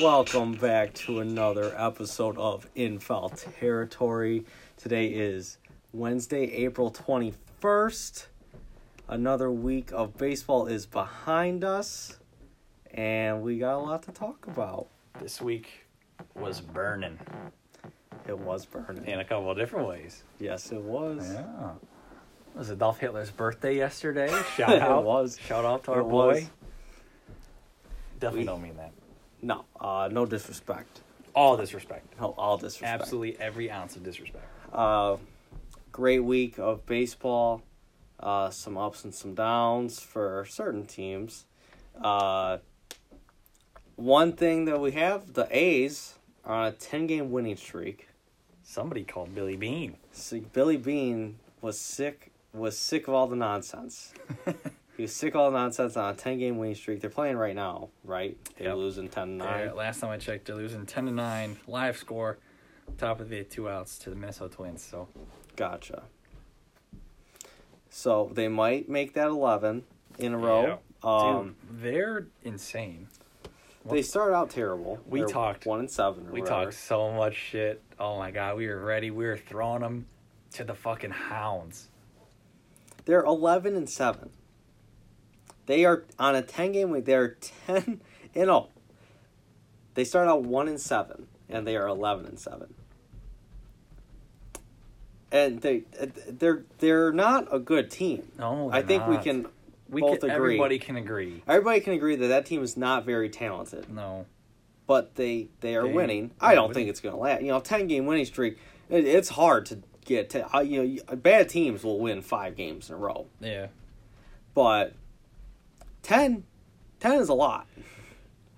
Welcome back to another episode of In Foul Territory. Today is Wednesday, April 21st. Another week of baseball is behind us, and we got a lot to talk about. This week was burning It was burning. in a couple of different ways. Yes, it was. Yeah. Was Adolf Hitler's birthday yesterday? Shout out. It was. Shout out to our It boy. was. Definitely We- don't mean that. No, uh, no disrespect. All disrespect. No, all disrespect. Absolutely every ounce of disrespect. Uh, great week of baseball. Uh, some ups and some downs for certain teams. Uh, one thing that we have the A's are on a 10 game winning streak. Somebody called Billy Beane. So Billy Beane was sick was sick of all the nonsense. he was sick all nonsense on a 10 game winning streak. They're playing right now, right? They're Yep. losing 10 to 9. They're- last time I checked, they're losing ten to nine. Live score, top of the two outs to the Minnesota Twins. So Gotcha. So they might make that 11 in a row. Um, Dude, they're insane. They started out terrible. We They're talked- one and seven. We whatever. talked so much shit. Oh my god, we were ready. We were throwing them to the fucking hounds. They're eleven and seven. They are on a ten game week. They're ten and oh. They start out one and seven, and they are eleven and seven. And they they're they're not a good team. No, I think we can. We both can, agree. Everybody can agree. Everybody can agree that that team is not very talented, No, but they they are They- winning. I don't winning. think it's going to last. You know, ten game winning streak. It, it's hard to get. To, uh, you know, bad teams will win five games in a row. yeah. but 10, 10 is a lot.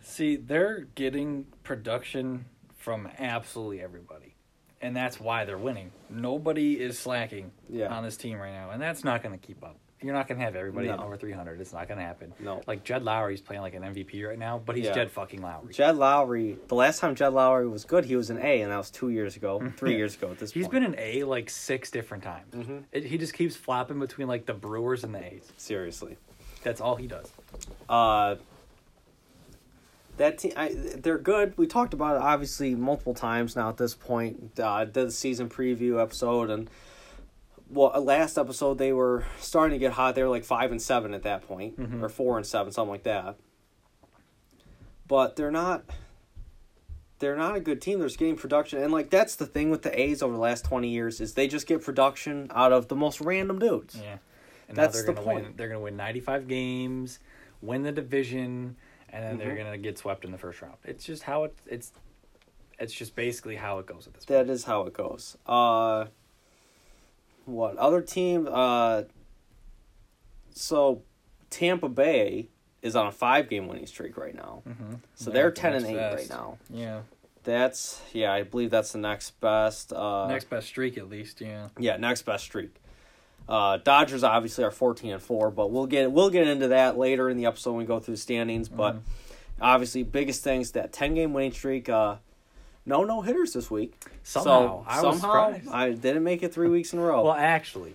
See, they're getting production from absolutely everybody, and that's why they're winning. Nobody is slacking Yeah. on this team right now, and that's not going to keep up. You're not going to have everybody No. over 300. It's not going to happen. No. Like Jed Lowrie's playing like an MVP right now, but he's Yeah. Jed fucking Lowrie. Jed Lowrie, the last time Jed Lowrie was good, he was an A, and that was two years ago, three years ago at this He's point. been an A like six different times. Mhm. It, he just keeps flopping between like the Brewers and the A's. Seriously. That's all he does. Uh, that team, I, they're good. We talked about it obviously multiple times now at this point. Uh, did the season preview episode, and well, uh, last episode they were starting to get hot. They were like five and seven at that point, Mhm. or four and seven, something like that. But they're not. They're not a good team. They're just getting production, and like that's the thing with the A's over the last twenty years is they just get production out of the most random dudes. Yeah. And That's now the they're gonna win point. they're gonna win ninety five games, win the division, and then they're Mhm. gonna get swept in the first round. It's just how it it's it's just basically how it goes at this That is how it goes. Uh, what other team? Uh, so Tampa Bay is on a five game winning streak right now. Mm-hmm. So they're ten and eight right now. Yeah. That's yeah, I believe that's the next best. Uh, Next best streak at least, yeah. yeah, next best streak. Uh, Dodgers obviously are fourteen and four, but we'll get we'll get into that later in the episode when we go through the standings. But Mhm. obviously, biggest things that ten game winning streak. Uh, no no hitters this week. Somehow, so I was somehow surprised. I didn't make it three weeks in a row. Well, actually,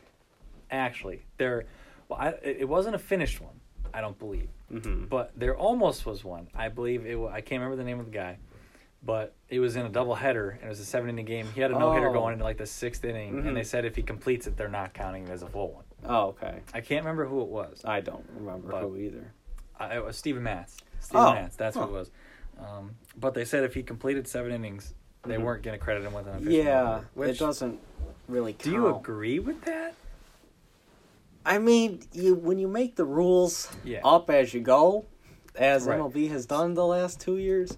actually, there. Well, I, it wasn't a finished one. I don't believe, hmm but there almost was one. I believe it. I can't remember the name of the guy, but it was in a double header and it was a seven inning game. He had a no hitter Oh. going into like the sixth inning, Mhm. and they said if he completes it, they're not counting it as a full one. Oh, okay. I can't remember who it was. I don't remember who either. I, it was Steven Matz. Steven Oh, Matz. That's huh. who it was. Um, but they said if he completed seven innings, they Mhm. weren't going to credit him with an official. Yeah, no-hitter, Which it doesn't really. Count. do you agree with that? I mean, you when you make the rules Yeah. up as you go, as Right. MLB has done the last two years,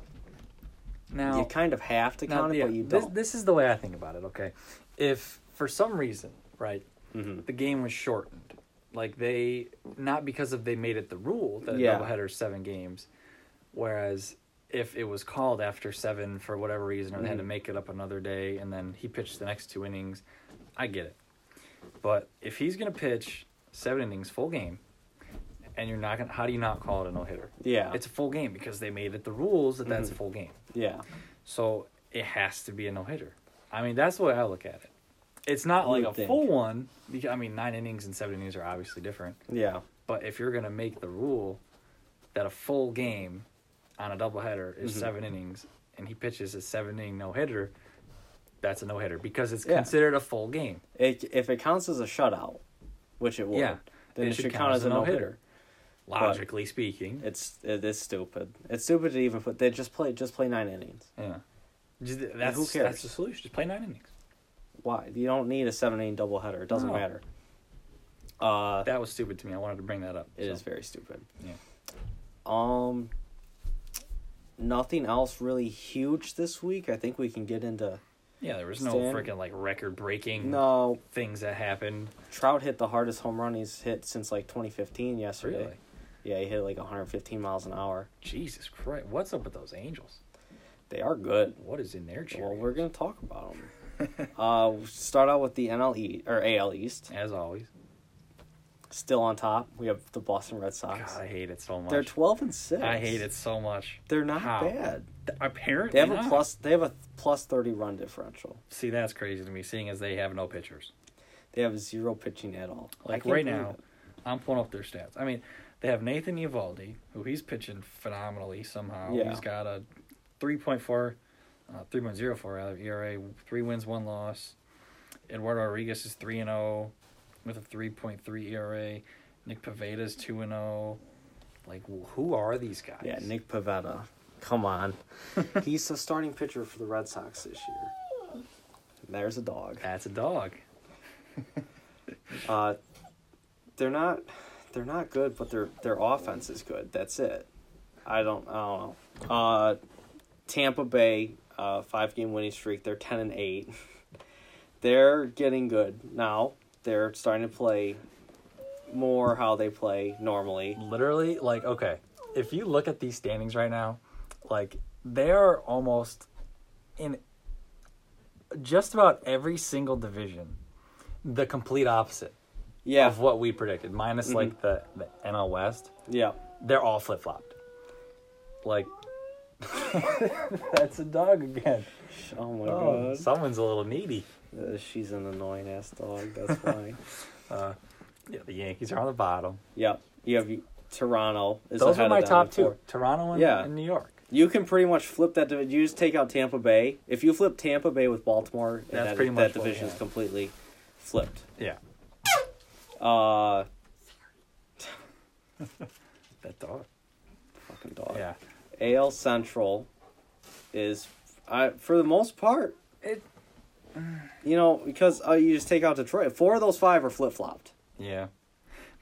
Now, you kind of have to now, count it, yeah, but you don't. this is the way I think about it. Okay, if for some reason, right, hmm the game was shortened, like they not because of they made it the rule that Yeah. a doubleheader is seven games, whereas if it was called after seven for whatever reason or they had to Mhm. make it up another day and then he pitched the next two innings, I get it. But if he's gonna pitch seven innings full game, and you're not gonna, how do you not call it a no hitter? Yeah, It's a full game because they made it the rules that that's a full game. Yeah, So it has to be a no hitter. I mean, that's the way I look at it. It's not like a think. full one. Because, I mean, nine innings and seven innings are obviously different. yeah. But if you're going to make the rule that a full game on a doubleheader is Mhm. seven innings, and he pitches a seven inning no hitter, that's a no hitter because it's Yeah. considered a full game. It, if it counts as a shutout, which it will, Yeah, then it it, should count count as a no no-hitter. hitter. Logically speaking, It's it is stupid. It's stupid to even put. They just play just play nine innings. yeah. Just, that's who cares? That's the solution. Just play nine innings. Why? You don't need a seven inning doubleheader. It doesn't No. matter. Uh, That was stupid to me. I wanted to bring that up. It so. is very stupid. Yeah. Um. Nothing else really huge this week. I think we can get into. Yeah, there was no freaking like record breaking No, things that happened. Trout hit the hardest home run he's hit since like 2015 yesterday. Really? Yeah, he hit like 115 miles an hour. Jesus Christ. What's up with those Angels? They are good. What is in their cheer? Well, we're gonna talk about them. uh, we'll start out with the NL East or AL East. As always. Still on top, we have the Boston Red Sox. God, I hate it so much. They're 12 and six. I hate it so much. They're not How? bad. Th- Apparently They have a plus. They have a plus 30 run differential. See, that's crazy to me, seeing as they have no pitchers. They have zero pitching at all. Like right now, it. I'm pulling up their stats. I mean, they have Nathan Eovaldi, who he's pitching phenomenally somehow. Yeah. He's got a 3.4, uh, 3.04 rather ERA, three wins, one loss. Eduardo Rodriguez is 3 and 0 with a 3.3 ERA. Nick Pivetta's 2 and 0. Like, who are these guys? Yeah, Nick Pivetta. Come on. He's the starting pitcher for the Red Sox this year. There's a dog. That's a dog. Uh, they're not. They're not good, but their their offense is good. That's it. I don't. I don't know. Uh, Tampa Bay, uh, five game winning streak. They're ten and eight. they're getting good now. They're starting to play more how they play normally. literally like okay if you look at these standings right now like they are almost in just about every single division the complete opposite Yeah. of what we predicted minus Mhm. like the, the nl west Yeah. they're all flip-flopped like that's a dog again Oh my oh, god. someone's a little needy Uh, she's an annoying ass dog. That's why. uh, yeah the yankees are on the bottom yep. You have Toronto. Is those are my top two. toronto and, Yeah. and new york You can pretty much flip that. You just take out Tampa Bay. If you flip Tampa Bay with Baltimore, That's that, pretty much what we division is completely flipped. yeah Uh, that dog fucking dog. yeah AL Central is, I for the most part, It- you know, because uh, you just take out Detroit. Four of those five are flip flopped. Yeah,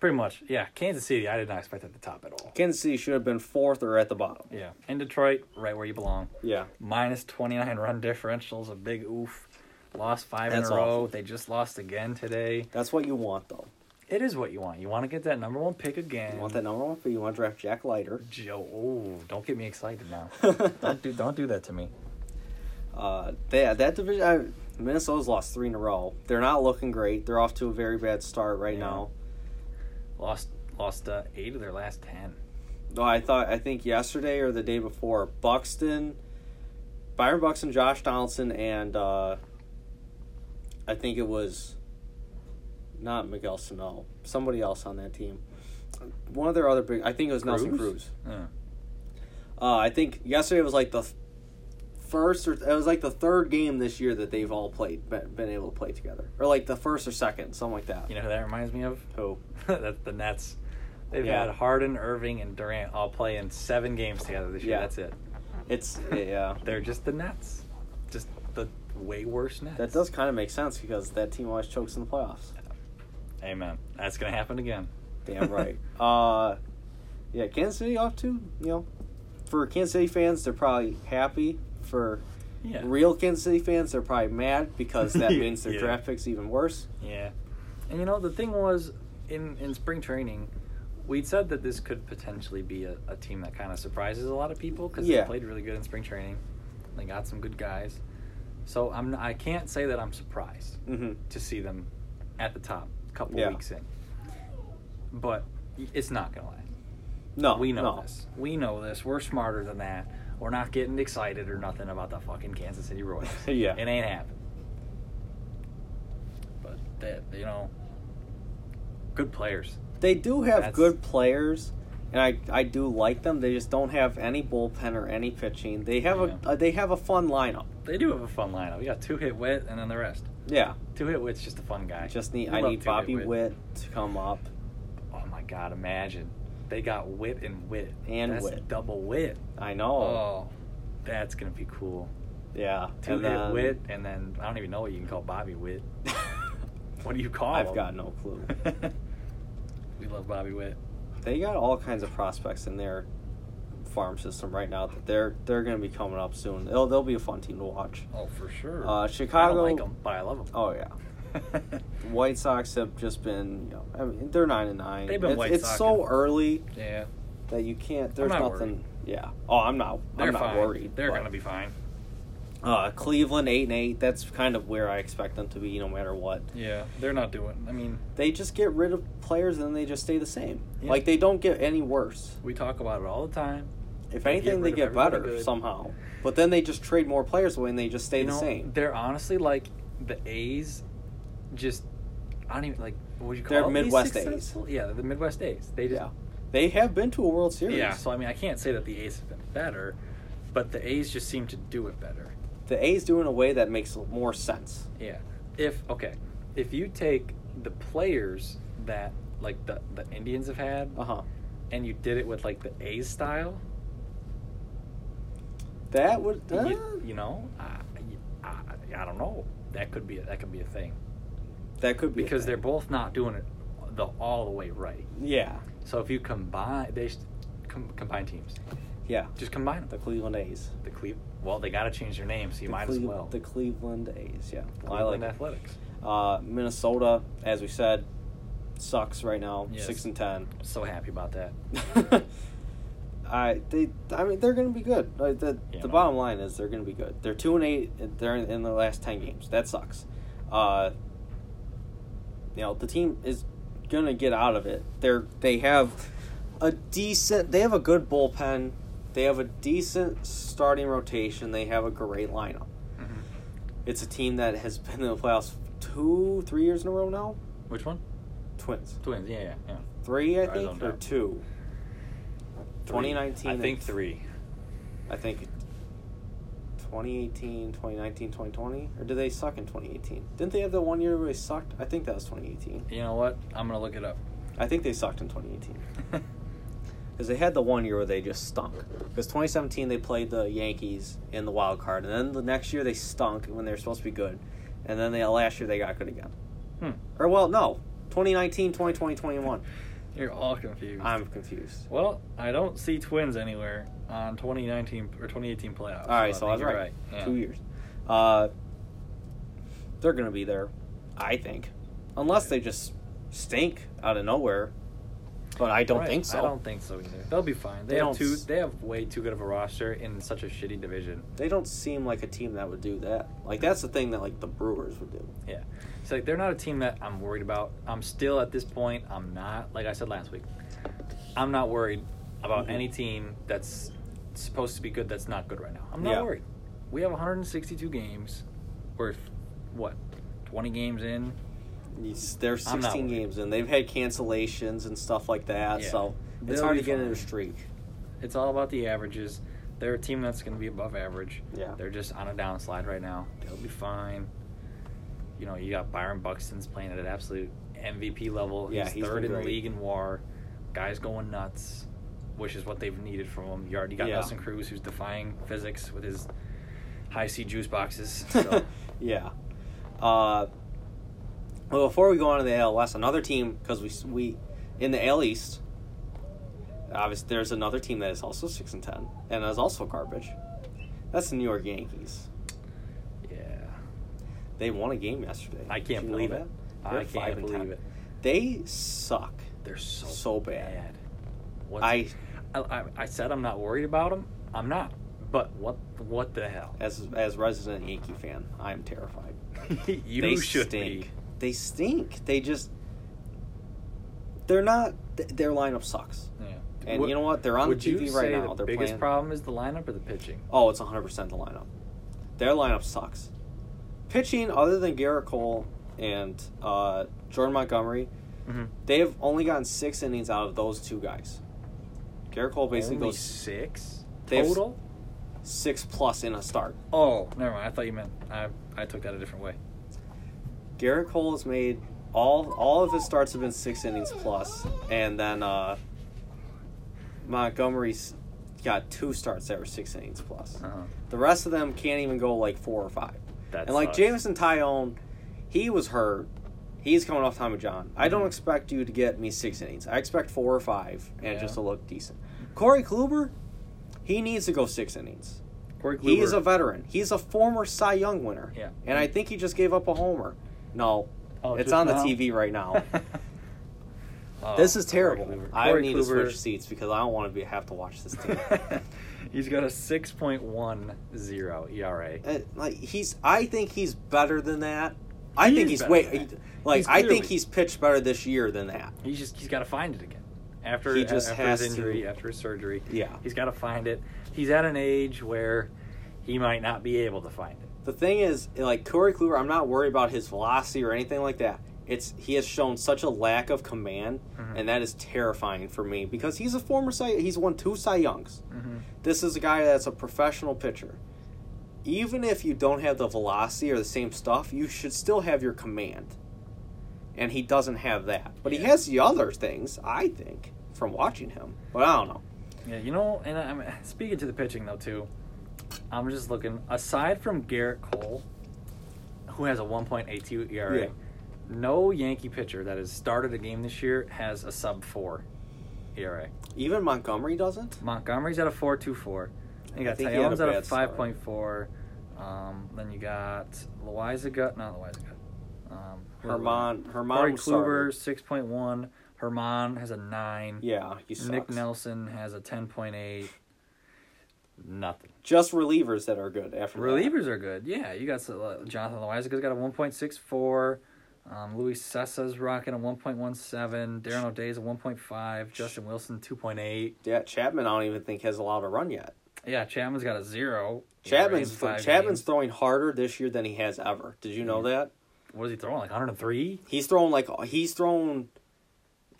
pretty much. Yeah, Kansas City, I did not expect at the top at all. Kansas City should have been fourth or at the bottom. Yeah, and Detroit, right where you belong. Yeah, Minus twenty nine run differentials, a big oof. Lost five That's in a row. awful. They just lost again today. that's what you want though. It is what you want. You want to get that number one pick again. You want that number one, pick? you want to draft Jack Leiter. Joe, oh, don't get me excited now. don't do don't do that to me. Uh, they, that division, I, Minnesota's lost three in a row. They're not looking great. They're off to a very bad start right Yeah. now. Lost lost uh, eight of their last ten. No, I thought I think yesterday or the day before, Buxton, Byron Buxton, Josh Donaldson, and uh, I think it was not Miguel Sano, somebody else on that team. One of their other big, I think it was Nelson Cruz? Cruz. Yeah. Uh, I think yesterday was like the first or it was like the third game this year that they've all played, been, been able to play together, or like the first or second, something like that. You know who that reminds me of? Who? That's the Nets. They've Yeah. had Harden, Irving, and Durant all play in seven games together this year. Yeah. That's it. It's yeah. They're just the Nets. Just the way worse Nets. That does kind of make sense because that team always chokes in the playoffs. Amen. That's gonna happen again. Damn right. uh, yeah, Kansas City off to you know, for Kansas City fans, they're probably happy. For Yeah. real Kansas City fans, they're probably mad because that means their Yeah. draft pick's even worse. Yeah. And you know the thing was in in spring training, we'd said that this could potentially be a, a team that kind of surprises a lot of people because Yeah. they played really good in spring training. They got some good guys. So I'm I can't say that I'm surprised Mm-hmm. to see them at the top couple Yeah. weeks in. But it's not gonna last. No, we know no. this. We know this. We're smarter than that. We're not getting excited or nothing about the fucking Kansas City Royals. Yeah. It ain't happening. But that you know, good players. They do have That's- good players, and I I do like them. They just don't have any bullpen or any pitching. They have Yeah. a uh, they have a fun lineup. They do have a fun lineup. We got two hit Whit and then the rest. Yeah, Two hit Whit's just a fun guy. just need We I need Bobby Wit. Witt to come up. Oh my god, imagine. They got wit and wit. And That's wit. double wit. I know. Oh, that's gonna be cool. Yeah, Two and hit then- wit, and then I don't even know what you can call Bobby Witt. What do you call I've him? got no clue. we love Bobby Witt. they got all kinds of prospects in their farm system right now that they're they're going to be coming up soon. They'll they'll be a fun team to watch. Oh, for sure. Uh, I Chicago. don't like them, but I love them. Oh yeah, White Sox have just been. You know, I mean, they're nine and nine. They've been it's, White it's so early yeah, that you can't. There's not nothing. worried. Yeah. Oh, I'm not. they're I'm not fine. worried. They're gonna be fine. Uh, Cleveland eight and eight. That's kind of where I expect them to be, no matter what. Yeah, they're not doing. I mean, They just get rid of players and then they just stay the same. Yeah. Like they don't get any worse. we talk about it all the time. If They anything, get they get better somehow. But then they just trade more players away and they just stay you the know, same. They're honestly like the A's. Just I don't even like. What would you call They're them? Midwest A's. Yeah, the Midwest A's. They just Yeah, they have been to a World Series. Yeah, so I mean, I can't say that the A's have been better, but the A's just seem to do it better. the A's do it in a way that makes more sense. Yeah. If okay, if you take the players that like the the Indians have had, Uh huh. and you did it with like the A's style, That would. Uh, you, you know, I, I, I don't know. That could be a, that could be a thing that could be because they're both not doing it the all the way right. Yeah. So if you combine, they com- combine teams. Yeah. Just combine them. The. Cleveland A's. The Cle- well, they got to change their name, so you the might Cle- as well. The Cleveland A's. Yeah. Well, I like. Athletics. Uh, Minnesota, as we said, sucks right now. Yes. Six and ten. So happy about that. I they I mean they're going to be good. Like, the Yeah, the no. bottom line is they're going to be good. They're two and eight. They're in, in the last ten games. That sucks. Uh, you know the team is going to get out of it. They're they have a decent. They have a good bullpen. They have a decent starting rotation. They have a great lineup. Mhm. It's a team that has been in the playoffs two, three years in a row now. Which one? Twins. Twins. Yeah, yeah, yeah. Three, I think, or two. Three. 2019. I think three. I think 2018, 2019, 2020. Or did they suck in 2018? Didn't they have the one year where they sucked? I think that was 2018. You know what? I'm gonna look it up. I think they sucked in 2018. Because they had the one year where they just stunk. Because 2017 they played the Yankees in the wild card, and then the next year they stunk when they were supposed to be good, and then they last year they got good again. hmm. Or well, no, 2019, 2020, 21. You're all confused. I'm confused. well, I don't see Twins anywhere on 2019 or 2018 playoffs. All right, so I was you're right. Yeah. Two years. Uh, they're gonna be there, I think, unless they just stink out of nowhere. But I don't Right, think so. I don't think so either. They'll be fine. They, They have don't too. They have way too good of a roster in such a shitty division. They don't seem like a team that would do that. Like that's the thing that like the Brewers would do. Yeah. So like, they're not a team that I'm worried about. I'm still at this point. I'm not like I said last week. I'm not worried about Mhm. any team that's supposed to be good that's not good right now. I'm not Yeah. worried. We have 162 games. We're what 20 games in. They're 16 games and they've had cancellations and stuff like that. Yeah. So it's They'll hard to get in a streak. It's all about the averages. They're a team that's going to be above average. Yeah. They're just on a downslide right now. They'll be fine. You know, you got Byron Buxton's playing at an absolute MVP level. Yeah, he's he's third in the league in WAR. Guys going nuts, which is what they've needed from him. You already got Yeah. Nelson Cruz, who's defying physics with his Hi-C juice boxes. So yeah. Uh, well, before we go on to the AL West, another team because we we in the AL East. Obviously, there's another team that is also six and ten and is also garbage. That's the New York Yankees. yeah, They won a game yesterday. I can't you believe it. They're I can't believe 10. it. They suck. They're so So bad. I I, I I said I'm not worried about them. I'm not. But what what the hell? as as resident Yankee fan, I'm terrified. you they should stink. be. They stink. They just they're not. th- Their lineup sucks. Yeah. And Would- you know what? They're on the TV right now. The They're biggest playing. problem is the lineup or the pitching. Oh, it's 100 percent the lineup. Their lineup sucks. Pitching, other than Gerrit Cole and uh, Jordan Montgomery, Mm-hmm. they have only gotten six innings out of those two guys. Gerrit Cole basically Only goes six total. six plus in a start. Oh, never mind. I thought you meant I. I took that a different way. Gerrit Cole has made all all of his starts have been six innings plus, and then uh, Montgomery's got two starts that were six innings plus. Uh-huh. The rest of them can't even go like four or five. That and like sucks. Jameson Taillon, he was hurt. He's coming off Tommy John. I Mm-hmm. don't expect you to get me six innings. I expect four or five, and Yeah. just to look decent. Corey Kluber, he needs to go six innings. Corey Kluber. He is a veteran. He's a former Cy Young winner. Yeah. And I think he just gave up a homer. No, Oh, it's just on the now? TV right now. Oh, this is Corey terrible. Kluber. I Corey need to Kluber- switch seats because I don't want to be have to watch this team. He's got a six point one zero ERA. Uh, like he's, I think he's better than that. I He think is he's better way than that. like He's I think clearly- he's pitched better this year than that. He's just he's got to find it again after He just after has his injury, to. after his surgery. Yeah. he's got to find it. He's at an age where he might not be able to find it. The thing is, like Corey Kluber, I'm not worried about his velocity or anything like that. It's he has shown such a lack of command, Mhm. and that is terrifying for me because he's a former Cy. He's won two Cy Youngs. Mm-hmm. This is a guy that's a professional pitcher. Even if you don't have the velocity or the same stuff, you should still have your command. And he doesn't have that. But he has the other things, I think, from watching him. But I don't know. Yeah, you know, and I'm speaking to the pitching though too. I'm just looking aside from Gerrit Cole, who has a 1.82 ERA. Yeah. No Yankee pitcher that has started a game this year has a sub four ERA. Even Montgomery doesn't? Montgomery's at a four two four. You got think he had a Taillon's at a five point four. Um, then you got Loaisiga, not Loaisiga. Um, Herman Herman Corey Kluber six point one. Herman has a nine. Yeah, he sucks. Nick Nelson has a ten point eight. Nothing. Just relievers that are good after that. Relievers are good. Yeah, you got uh, Jonathan Loaisiga's got a one point six four. Um, Luis Cessa's rocking a one point one seven. Darren O'Day's a one point five. Justin Wilson two point eight. Yeah, Chapman I don't even think has allowed a run yet. Yeah, Chapman's got a zero. Chapman's five Chapman's games. throwing harder this year than he has ever. Did you know that? What is he throwing? Like 103? He's throwing like he's thrown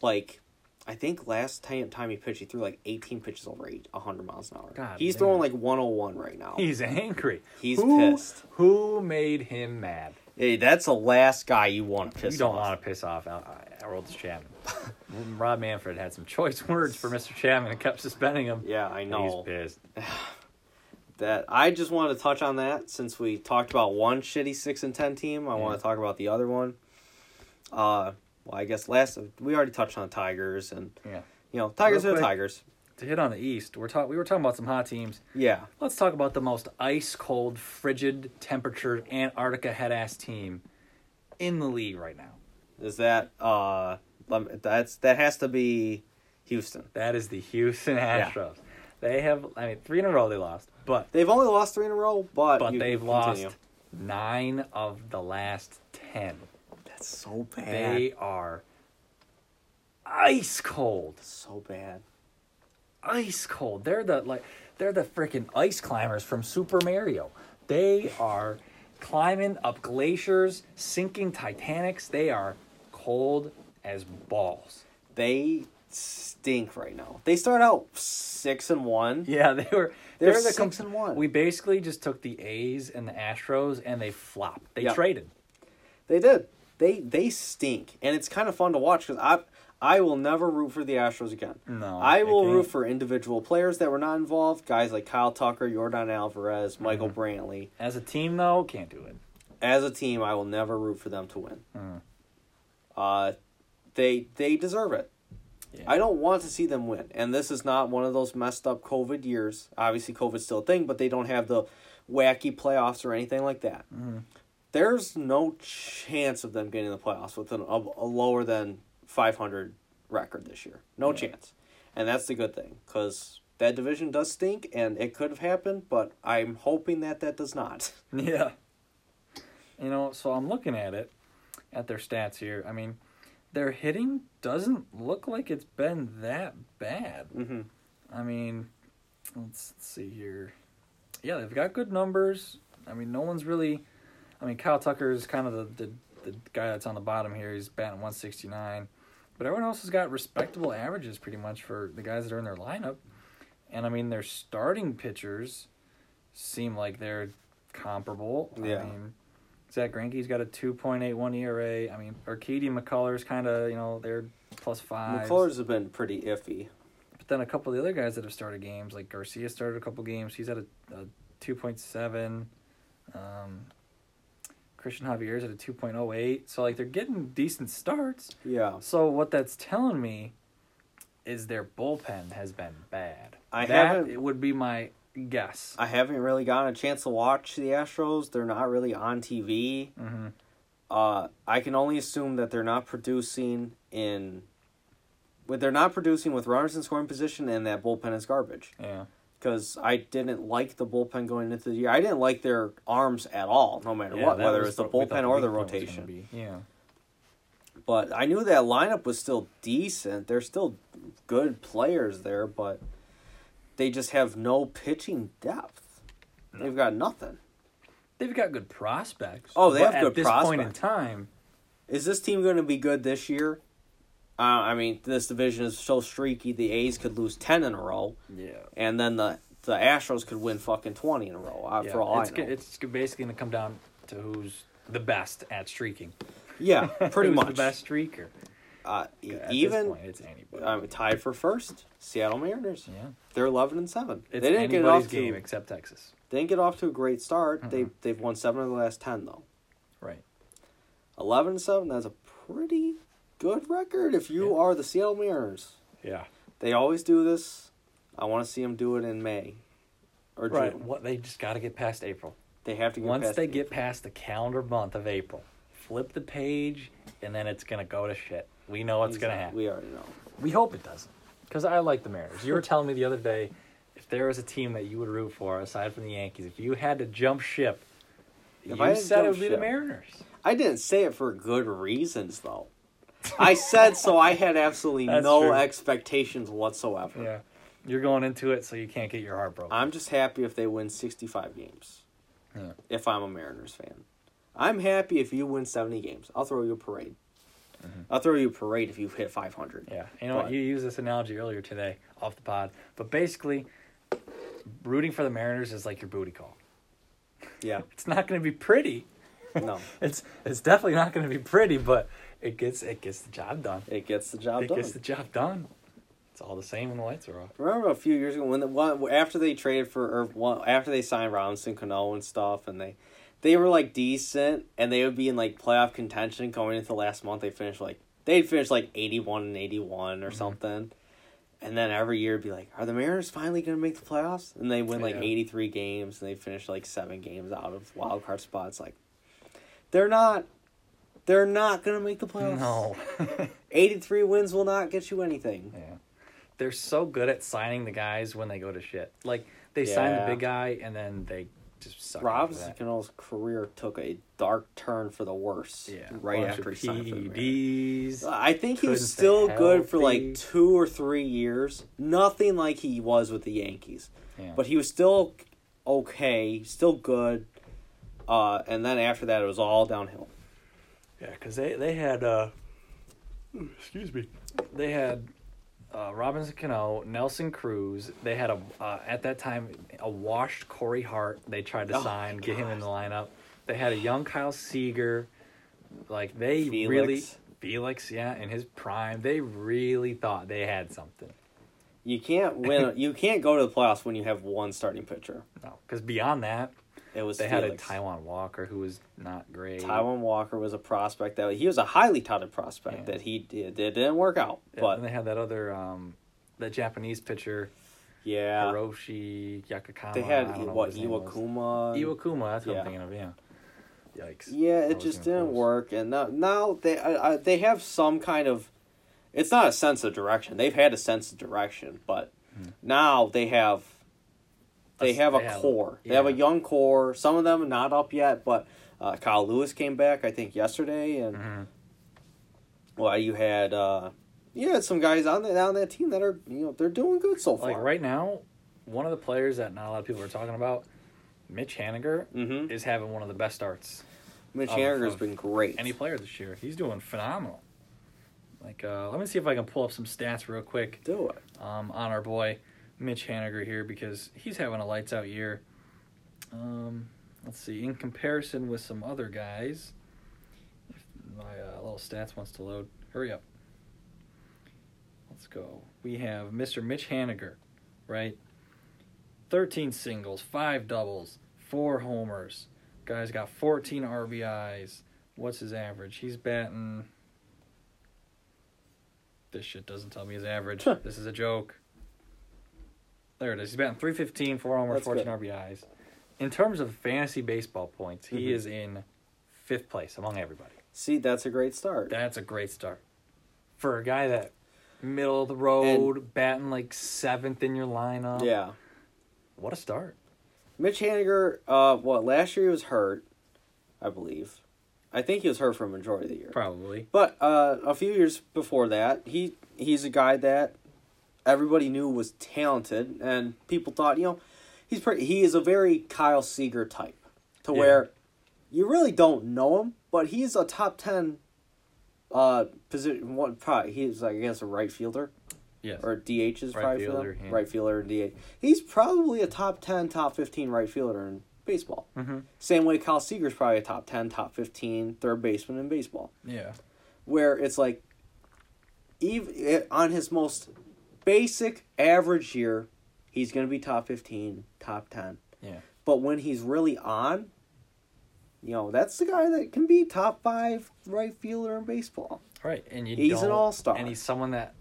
like I think last time time he pitched he threw like 18 pitches over eight, 100 miles an hour. God he's damn. throwing like 101 right now. He's angry. He's who, pissed. Who made him mad? Hey, that's the last guy you want to piss you don't off. want to piss off Al- Aroldis Chapman. Rob Manfred had some choice words for Mr. Chapman and kept suspending him. Yeah, I know. He's pissed. that I just wanted to touch on that since we talked about one shitty six and ten team. I want to talk about the other one. Uh, well, I guess last we already touched on the Tigers and Yeah. you know Tigers Real are quick. Tigers. To hit on the East, we're talk- we were talking about some hot teams. Yeah, Let's talk about the most ice cold, frigid temperature Antarctica head ass team in the league right now. is that uh that's that has to be Houston. That is the Houston Yeah. Astros. They have, I mean, three in a row they lost, but They've only lost three in a row, but but they've can lost nine of the last ten. So bad. They are ice cold, so bad. ice cold. They're the like they're the freaking ice climbers from Super Mario. They are climbing up glaciers, sinking Titanics. They are cold as balls. They stink right now. They start out six and one. Yeah, they were. They're the six and one. We basically just took the A's and the Astros and they flopped. They Yeah. traded. They did. They they stink, and it's kind of fun to watch because I I will never root for the Astros again. No, I will root for individual players that were not involved, guys like Kyle Tucker, Yordan Alvarez, Michael Mm-hmm. Brantley. As a team, though, can't do it. As a team, I will never root for them to win. Mhm. Uh, they they deserve it. Yeah. I don't want to see them win, and this is not one of those messed up COVID years. Obviously, COVID's still a thing, but they don't have the wacky playoffs or anything like that. Mhm. There's no chance of them getting the playoffs with an, a, a lower than 500 record this year. No Yeah. chance, and that's the good thing because that division does stink, and it could have happened, but I'm hoping that that does not. Yeah. You know, so I'm looking at it, at their stats here. I mean, their hitting doesn't look like it's been that bad. hmm I mean, let's see here. Yeah, they've got good numbers. I mean, no one's really. I mean, Kyle Tucker is kind of the, the, the guy that's on the bottom here. He's batting 169. but everyone else has got respectable averages pretty much for the guys that are in their lineup. And I mean, their starting pitchers seem like they're comparable. Yeah. I mean, Zach Greinke's got a 2.81 ERA. I mean, and McCullers kind of, you know, they're plus five. McCullers have been pretty iffy. But then a couple of the other guys that have started games, like Garcia started a couple games. He's at a, a 2.7. Um, Cristian Javier's at a 2.08. So, like, they're getting decent starts. Yeah. So, what that's telling me is their bullpen has been bad. I that haven't- it would be my guess. I haven't really gotten a chance to watch the Astros. They're not really on TV. mm-hmm. Uh, I can only assume that they're not producing in. But they're not producing with runners in scoring position, and that bullpen is garbage. Yeah. Because I didn't like the bullpen going into the year. I didn't like their arms at all, no matter Yeah, what, whether it's the what we thought bullpen or the weak point was gonna rotation. Yeah. But I knew that lineup was still decent. They're still good players there, but they just have no pitching depth. No. They've got nothing. They've got good prospects. Oh, they have at good this point in time. Is this team going to be good this year? Uh, I mean, this division is so streaky. The A's could lose ten in a row, Yeah. and then the the Astros could win fucking twenty in a row. Uh, Yeah, for all it's, I know. go- it's basically going to come down to who's the best at streaking. yeah, pretty Who's much. the best streaker. Uh, At this even point, it's anybody. um, tied for first, Seattle Mariners. yeah, They're eleven and seven. it's they didn't get off game to except Texas. they didn't get off to a great start. They Mhm. they've won seven of the last ten though. Right. Eleven and seven. That's a pretty good record if you Yeah. are the Seattle Mariners. Yeah. They always do this. I want to see them do it in May or June. Right. What they just got to get past April. They have to get Once they the- get past the calendar month of April, flip the page, and then it's gonna go to shit. We know what's gonna happen. We already know. We hope it doesn't. Because I like the Mariners. You were telling me the other day if there was a team that you would root for aside from the Yankees, if you had to jump ship, If you I said it would be the Mariners. I didn't say it for good reasons though. I said so. I had absolutely That's no true. expectations whatsoever. Yeah. You're going into it so you can't get your heart broken. I'm just happy if they win 65 games. Yeah. If I'm a Mariners fan, I'm happy if you win 70 games. I'll throw you a parade. Mhm. I'll throw you a parade if you hit 500. Yeah. You know what? You used this analogy earlier today off the pod. But basically, rooting for the Mariners is like your booty call. Yeah. It's not going to be pretty. No, It's it's definitely not going to be pretty, but it gets it gets the job done. it gets the job it done. It gets the job done. It's all the same when the lights are off. Remember a few years ago when the one after they traded for or one, after they signed Robinson Cano and stuff, and they they were like decent, and they would be in like playoff contention going into the last month. They finished like they'd finish like eighty one and eighty one or Mhm. something, and then every year it'd be like, are the Mariners finally gonna make the playoffs? And they win like Yeah. eighty three games, and they finish like seven games out of wild card spots. Like they're not. They're not gonna make the playoffs. No. eighty three wins will not get you anything. yeah. They're so good at signing the guys when they go to shit. Like they sign the big guy and then they just suck. Robinson. Cano's career took a dark turn for the worse. Yeah. right after he signed for the. I think he was still good for like two or three years. Nothing like he was with the Yankees, Yeah. but he was still okay, still good. Uh, and then after that, it was all downhill. Yeah, because they they had uh, excuse me, they had uh, Robinson Cano, Nelson Cruz. They had a uh, at that time a washed Corey Hart. They tried to Oh, sign, get him in the lineup. They had a young Kyle Seager. Like they Felix. really Felix, yeah, in his prime, they really thought they had something. You can't win. you can't go to the playoffs when you have one starting pitcher. No, because beyond that, It was they had a Felix. Taijuan Walker who was not great. Taijuan Walker was a prospect that he was a highly touted prospect Yeah. that he did. It didn't work out, Yeah, but and they had that other um, that Japanese pitcher yeah, Hiroshi Yakakama. They had I don't know what his name was. Iwakuma. Iwakuma, that's what Yeah. I'm thinking of. Yeah. Yikes. Yeah, it just didn't close. work, and now now they I, I, they have some kind of. It's not a sense of direction. They've had a sense of direction, but Hmm. now they have. They have a they have core. They have a young core. Some of them not up yet, but uh, Kyle Lewis came back, I think, yesterday, and Mhm. well, you had uh, you had some guys on that on that team that are you know they're doing good so far. Like right now, one of the players that not a lot of people are talking about, Mitch Haniger, Mm-hmm. is having one of the best starts. Mitch Haniger's been great. Any player this year, he's doing phenomenal. Like, uh, let me see if I can pull up some stats real quick Do it. um, on our boy Mitch Haniger here because he's having a lights out year. Um, let's see, in comparison with some other guys, if my uh, little stats wants to load, hurry up. Let's go. We have Mr. Mitch Haniger, right? 13 singles, 5 doubles, 4 homers. Guy's got 14 RBIs. What's his average? He's batting. This shit doesn't tell me his average. This is a joke. There it is. He's batting 315, 4 homers, That's 14 good. RBIs. In terms of fantasy baseball points, he Mhm. is in fifth place among everybody. See, that's a great start. That's a great start. For a guy that middle of the road, batting like seventh in your lineup. yeah. What a start. Mitch Haniger, uh, what last year he was hurt, I believe. I think he was hurt for a majority of the year. Probably. But uh, a few years before that, he he's a guy that everybody knew was talented, and people thought, you know, he's pretty. He is a very Kyle Seager type, to Yeah. where you really don't know him, but he's a top ten. Uh, position one probably he's like I guess a right fielder Yes. or DH is Right probably fielder, yeah. right fielder and DH. He's probably a top ten, top fifteen right fielder in baseball. mm-hmm. Same way Kyle Seager's probably a top 10, top 15 third baseman in baseball. Yeah. Where it's like, even on his most basic average year, he's going to be top 15, top 10. Yeah. But when he's really on, you know, that's the guy that can be top five right fielder in baseball. Right. And you He's an all-star. And he's someone that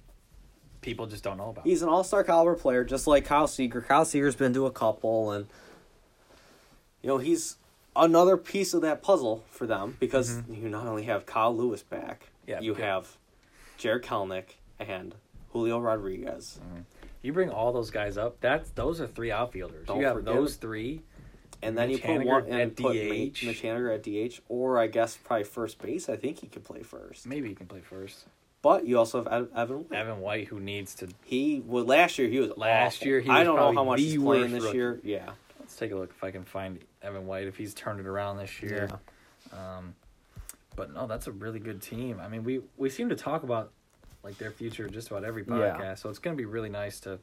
people just don't know about. He's an all star caliber player, just like Kyle Seager. Kyle Seager's been to a couple, and, you know, he's another piece of that puzzle for them because Mhm. you not only have Kyle Lewis back, Yeah, you good. have Jarred Kelenic and Julio Rodriguez. You bring all those guys up. That's those are three outfielders. Don't you have forget those three. And then Mitch you put one at and put DH. Mitch Haniger at DH, or I guess probably first base. I think he could play first. Maybe he can play first. But you also have Evan. White. Evan White, who needs to. He well last year he was Last awful. year, he I don't know how much he's playing this rookie. year. Yeah. Let's take a look if I can find Evan White if he's turned it around this year. Um, but no, that's a really good team. I mean, we we seem to talk about like their future just about every Yeah. podcast, so it's going to be really nice to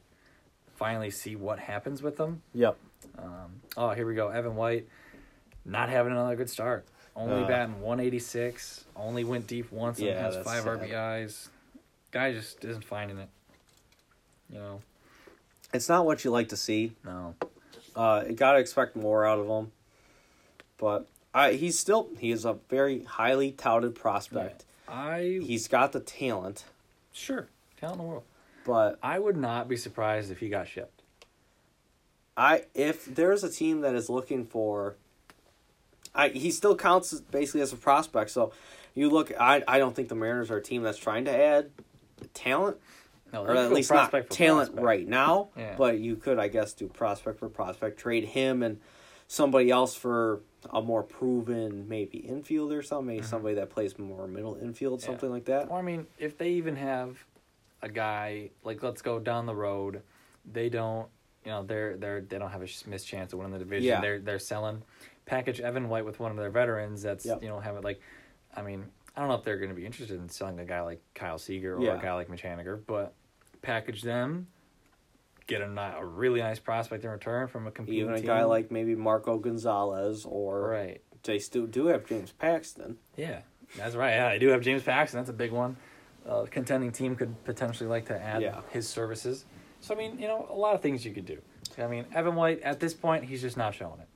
finally see what happens with them. Yep. Um, oh, here we go. Evan White not having another good start. Only Uh. batting 186. Only went deep once and Yeah, has five sad. RBIs. Guy just isn't finding it. You know, It's not what you like to see. no. Uh, you gotta expect more out of him. But I, he's still he is a very highly touted prospect. I He's got the talent, sure talent in the world. but I would not be surprised if he got shipped. I if there's a team that is looking for, I he still counts basically as a prospect. So you look, I I don't think the Mariners are a team that's trying to add talent No, or at least not for talent prospect. right now. Yeah. But you could, I guess, do prospect for prospect, trade him and somebody else for a more proven maybe infielder, or something, maybe somebody that plays more middle infield, Mm-hmm. Yeah. something like that. Or I mean, if they even have a guy like let's go down the road, they don't, you know, they're they're they don't have a missed chance of winning the division. Yeah. They're they're selling package Evan White with one of their veterans. That's Yep. you know have it like, I mean, I don't know if they're going to be interested in selling a guy like Kyle Seager or Yeah. a guy like Mitch Haniger, but package them, get a, a really nice prospect in return from a competing Even a team. guy like maybe Marco Gonzalez or right. they still do have James Paxton. Yeah, that's right. Yeah, I do have James Paxton. That's a big one. Uh, contending team could potentially like to add Yeah. his services. So I mean, you know, a lot of things you could do. I mean, Evan White at this point, he's just not showing it.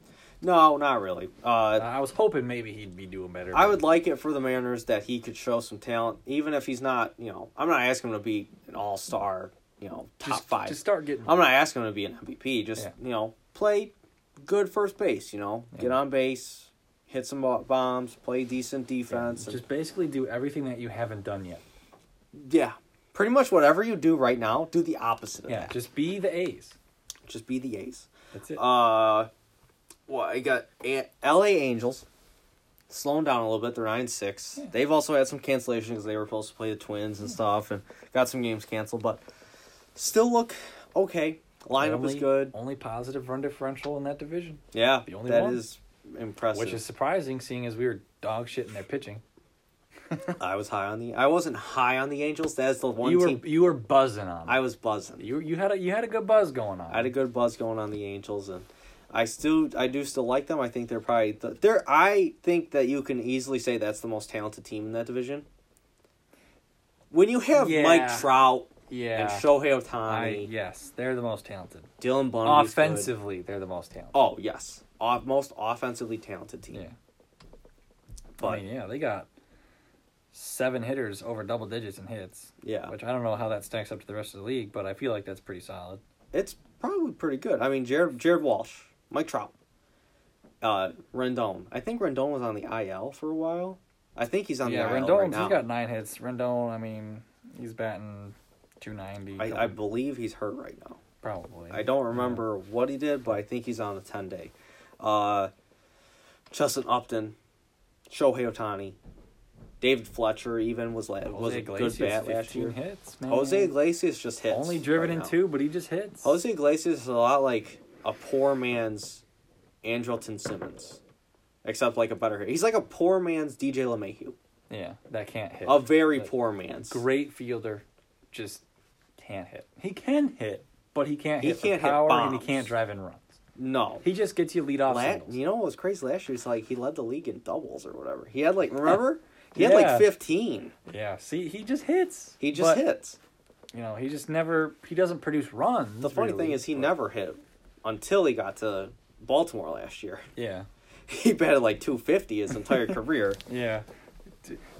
No, not really. Uh, Uh, I was hoping maybe he'd be doing better. I would like it for the Mariners that he could show some talent, even if he's not. You know, I'm not asking him to be an all star. You know, top just, five. Just start getting. I'm not asking him to be an MVP. Just Yeah. you know, play good first base. You know, get on base, hit some bombs, play decent defense. and- just basically do everything that you haven't done yet. yeah, pretty much whatever you do right now, do the opposite of Yeah, just be the A's. Just be the ace. That's it. Uh, well, I got A- L.A. Angels. Slowing down a little bit. They're nine six. Yeah. They've also had some cancellations because they were supposed to play the Twins and stuff, and got some games canceled. But still look okay. Lineup only, is good. Only positive run differential in that division, Yeah, the only that one. is impressive. which is surprising, seeing as we were dog shit in their pitching. I was high on the. I wasn't high on the Angels. That's the one you were team you were buzzing on. I was buzzing. you you had a you had a good buzz going on. I had a good buzz going on the Angels, and I still I do still like them. I think they're probably the, they're. I think that you can easily say that's the most talented team in that division. When you have Yeah. Mike Trout yeah. and Shohei Ohtani, yes, they're the most talented. Dylan Bundy, Offensively, they're the most talented. Oh yes, Off, most offensively talented team. Yeah. But I mean, yeah, they got seven hitters over double digits in hits, yeah, which I don't know how that stacks up to the rest of the league, but I feel like that's pretty solid. it's probably pretty good. I mean, Jared Jared Walsh, Mike Trout, uh, Rendon. I think Rendon was on the IL for a while. I think he's on yeah, the IL Rendon, right now. he's got nine hits. Rendon, I mean, he's batting 290. I, I believe he's hurt right now. probably. I don't remember what he did, but I think he's on a ten day. Uh, Justin Upton, Shohei Ohtani, David Fletcher even was la- Yeah. was a good bat last year. hits, man. Jose Iglesias just hits. Only driven right in now. two, but he just hits. Jose Iglesias is a lot like a poor man's Andrelton Simmons, except like a better hit. He's like a poor man's DJ LeMahieu, Yeah, that can't hit. a very But poor man's. Great fielder, just can't hit. He can hit, but he can't He hit can't for hit power and he can't drive in runs. No, He just gets you lead off La- you know what was crazy last year? It's like he led the league in doubles or whatever. He had like remember he had Yeah. like fifteen. Yeah, see, he just hits. He just But, hits. You know, he just never. He doesn't produce runs. The funny really, thing is he but- never hit until he got to Baltimore last year. Yeah, He batted like two fifty his entire career. yeah.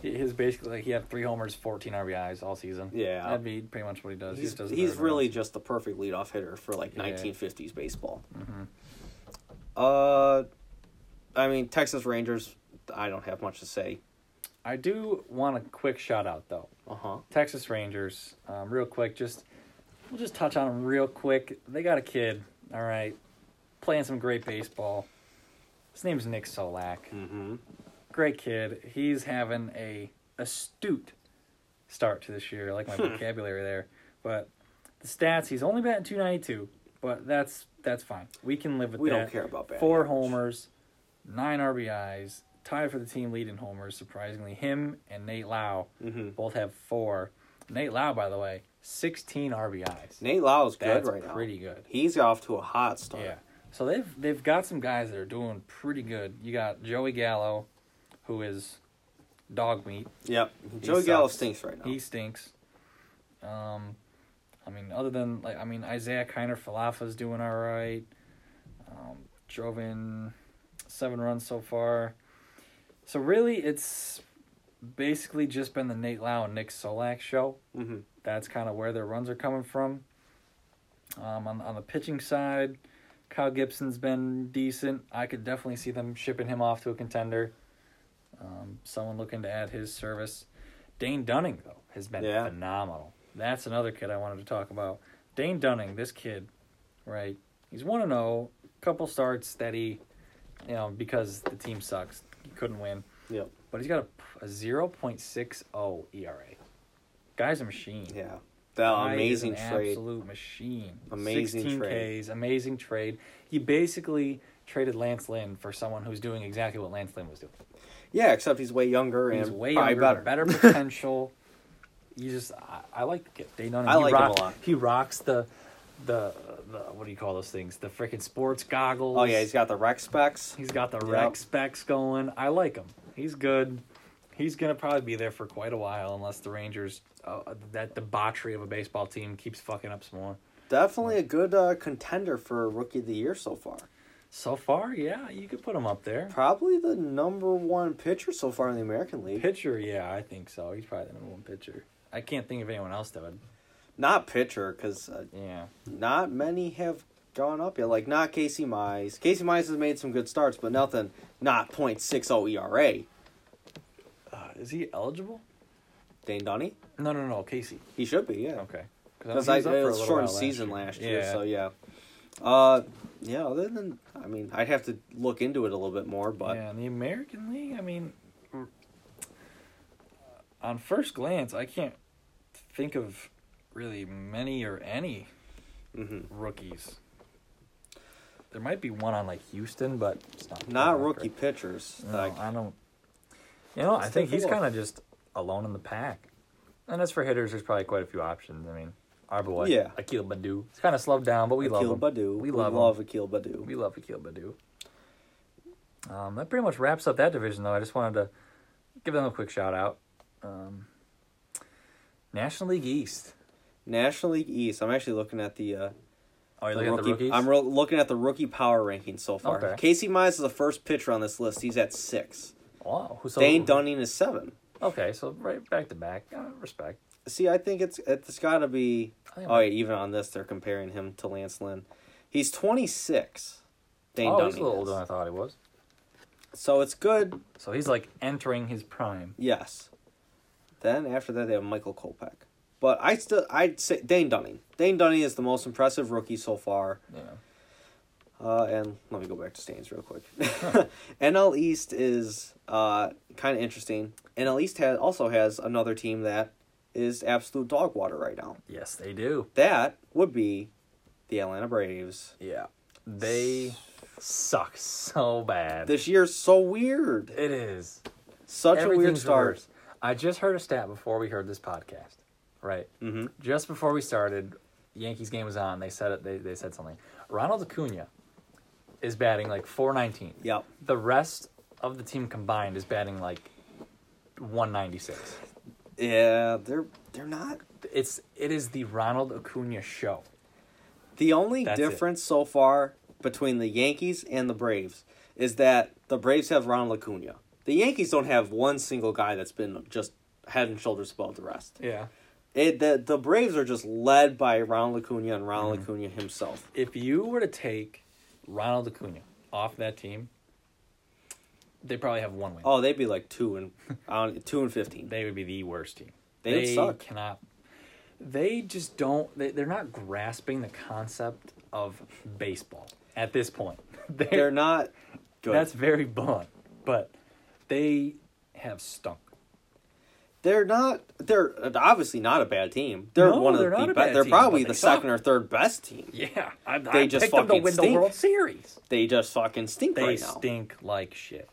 His basically like he had three homers, fourteen RBIs all season. Yeah. that'd be pretty much what he does. he He's, just doesn't he's really runs. just the perfect leadoff hitter for like Yeah. 1950s baseball. Mhm. Uh, I mean Texas Rangers. I don't have much to say. I do want a quick shout out though. Uh huh. Texas Rangers, um, real quick. Just we'll just touch on them real quick. They got a kid, all right, playing some great baseball. His name's Nick Solak. Mm-hmm. Great kid. He's having a astute start to this year. I like my Hmm. vocabulary there, but the stats. He's only batting two ninety two, but that's that's fine. We can live with We that. don't care about batting Four homers, nine RBIs, tied for the team lead in homers. Surprisingly, him and Nate Lowe Mm-hmm. both have four. Nate Lowe, by the way, sixteen RBIs. Nate Lowe's good That's right now. pretty good. He's off to a hot start. Yeah. So they've they've got some guys that are doing pretty good. You got Joey Gallo, who is dog meat. Yep. He Joey Gallo stinks right now. He stinks. Um, I mean, other than like, I mean, Isiah Kiner-Falefa's doing all right. Um, drove in seven runs so far. So really, it's basically just been the Nate Lowe and Nick Solak show. mm-hmm. That's kind of where their runs are coming from. Um, on on the pitching side, Kyle Gibson's been decent. I could definitely see them shipping him off to a contender. Um, someone looking to add his service. Dane Dunning though has been Yeah. phenomenal. That's another kid I wanted to talk about. Dane Dunning, this kid, right? He's one to zero. Couple starts steady, you know, because the team sucks. He couldn't win, Yep. but he's got a, a zero point six zero ERA. Guy's a machine. Yeah. That Guy amazing trade. Absolute machine. Amazing 16 trade. Ks, amazing trade. He basically traded Lance Lynn for someone who's doing exactly what Lance Lynn was doing. Yeah, except he's way younger He's and way probably younger, better. better potential. you just, I, I like. They know I he like him a lot. He rocks the, the, the what do you call those things? The freaking sports goggles. Oh yeah, he's got the rec specs. He's got the Yep. rec specs going. I like him. He's good. He's gonna probably be there for quite a while, unless the Rangers, uh, that debauchery of a baseball team, keeps fucking up some more. Definitely a good uh, contender for rookie of the year so far. So far, yeah, you could put him up there. Probably the number one pitcher so far in the American League. Pitcher, yeah, I think so. He's probably the number one pitcher. I can't think of anyone else that would. Not pitcher, because uh, Yeah, not many have gone up yet. Like not Casey Mize. Casey Mize has made some good starts, but nothing. Not .60 ERA. uh, is he eligible? Dane Dunny. No, no, no, Casey. He should be. Yeah. Okay, Because I was up for a was little shortened while season last year, Yeah. so yeah. Uh, yeah. Other than, I mean, I'd have to look into it a little bit more, but yeah, in the American League, I mean, on first glance, I can't think of really many or any mhm. rookies. There might be one on like Houston, but it's not. not rookie great. pitchers. No, like I don't. You know, I think he's kind of just alone in the pack. And as for hitters, there's probably quite a few options. I mean, our boy, Yeah. Akil Baddoo. It's kind of slowed down, but we love Akil him. Baddoo. We love him. love Akil Baddoo. We love Akil Baddoo. Um, that pretty much wraps up that division, though. I just wanted to give them a quick shout out. Um, National League East. National League East. I'm actually looking at the. Uh, Oh, you're the looking at the rookie- rookies? I'm ro- looking at the rookie power rankings so far. Okay. Casey Mize is the first pitcher on this list. He's at six. wow. Who's Dane Dunning is seven. Okay, so right back to back. Uh, respect. See, I think it's it's got to be. Oh, yeah, even on this, they're comparing him to Lance Lynn. He's 26. Dane oh, Dunning. he's a little is. older than I thought he was. So it's good. So he's like entering his prime. Yes. Then after that, they have Michael Kopech. But I still, I'd say Dane Dunning. Dane Dunning is the most impressive rookie so far. Yeah. Uh, and let me go back to standings real quick. NL East is uh, kind of interesting. NL East has, also has another team that is absolute dog water right now. Yes, they do. That would be the Atlanta Braves. Yeah. They suck so bad. This year's so weird. it is. Such a weird start. I just heard a stat before we heard this podcast. Right. hmm Just before we started, Yankees game was on. They said it. They, they said something. Ronald Acuna is batting like 419. Yep. The rest of the team combined is batting like 196. Yeah, they're they're not. It's it is the Ronald Acuna show. The only That's it. difference so far between the Yankees and the Braves is that the Braves have Ronald Acuna. The Yankees don't have one single guy that's been just head and shoulders above the rest. Yeah. It the the Braves are just led by Ronald Acuna and Ronald Mm-hmm. Acuna himself. If you were to take Ronald Acuna off that team, they probably have one win. Oh, they'd be like two and on two and fifteen. They would be the worst team. They would suck. cannot. They just don't. They, they're not grasping the concept of baseball at this point. They're, They're not good. That's very blunt, but they have stunk. They're not. They're obviously not a bad team. They're No, one of they're the. bad they're probably but the suck. second or third best team. Yeah, I, They I just picked them to fucking win the stink. World Series. They just fucking stink They right now. stink like shit.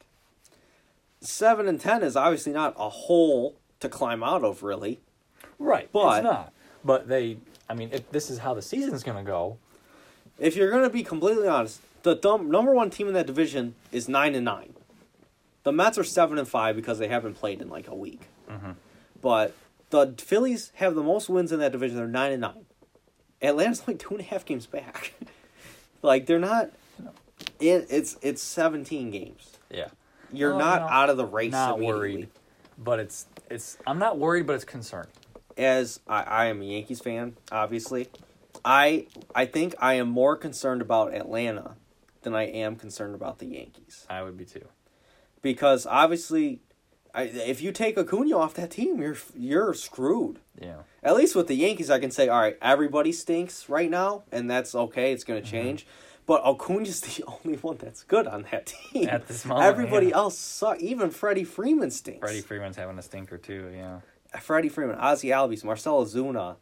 Seven and ten is obviously not a hole to climb out of, really. Right, But- it's not. But they, I mean, if this is how the season's gonna go, If you're gonna be completely honest, the dumb, number one team in that division is nine and nine. The Mets are seven and five because they haven't played in like a week. Mm-hmm. But the Phillies have the most wins in that division. They're nine and nine. Atlanta's only two and a half games back. like they're not. It, it's it's seventeen games. yeah, You're No, not no, out of the race. not worried. But it's it's. I'm not worried, but it's concerning. as I, I am a Yankees fan, obviously, I I think I am more concerned about Atlanta than I am concerned about the Yankees I would be too. because obviously, I, if you take Acuna off that team, you're you're screwed. Yeah. At least with the Yankees, I can say, all right, everybody stinks right now, and that's okay. It's Mm-hmm. going to change. But Acuna's the only one that's good on that team. At this moment, everybody yeah. else sucks. Even Freddie Freeman stinks. Freddie Freeman's having a stinker too. Yeah. Freddie Freeman, Ozzie Albies, Marcell Ozuna,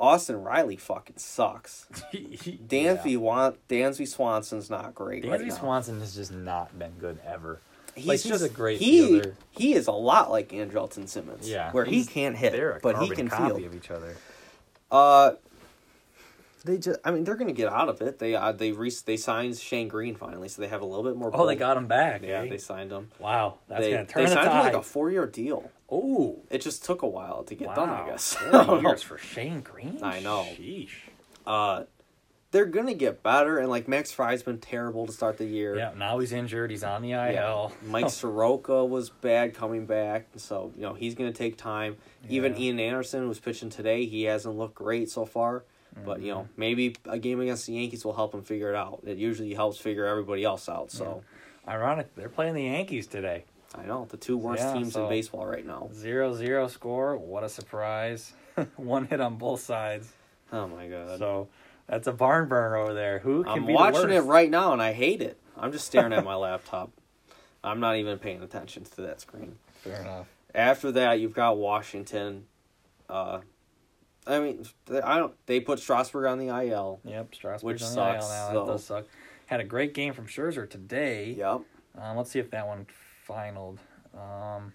Austin Riley fucking sucks. Dansby want Dansby Swanson's not great right Dansby now. Swanson has just not been good ever. He's like, he's just a great he fielder. he is a lot like Andrelton Simmons. Yeah, where he can't hit, but he can copy field. of each other. Uh, they just I mean they're gonna get out of it. They uh, they re- they signed Shane Greene finally, so they have a little bit more. Oh, they got him back. yeah eh? they signed him. Wow, that's they gonna they turn the signed him like a four year deal. oh, It just took a while to get wow. done, I guess. Four years for Shane Greene. I know. Sheesh. uh, they're gonna get better, and like Max Fried's been terrible to start the year. Yeah, now he's injured. He's on the IL. Yeah. Mike Soroka was bad coming back, so you know he's going to take time. Even Ian Anderson was pitching today; he hasn't looked great so far. But Mm-hmm. you know, maybe a game against the Yankees will help him figure it out. It usually helps figure everybody else out. So Ironic, they're playing the Yankees today. I know the two worst Yeah, teams so- in baseball right now. Zero zero score. What a surprise! One hit on both sides. Oh my god! So that's a barn burner over there. Who can I'm watching it right now, and I hate it. I'm just staring at my laptop. I'm not even paying attention to that screen. Fair enough. After that, you've got Washington. Uh, I mean, they- I don't. They put Strasburg on the IL. Yep, Strasburg's Which on the IL now. so- That does suck. Had a great game from Scherzer today. Yep. Um, let's see if that one finaled. Um,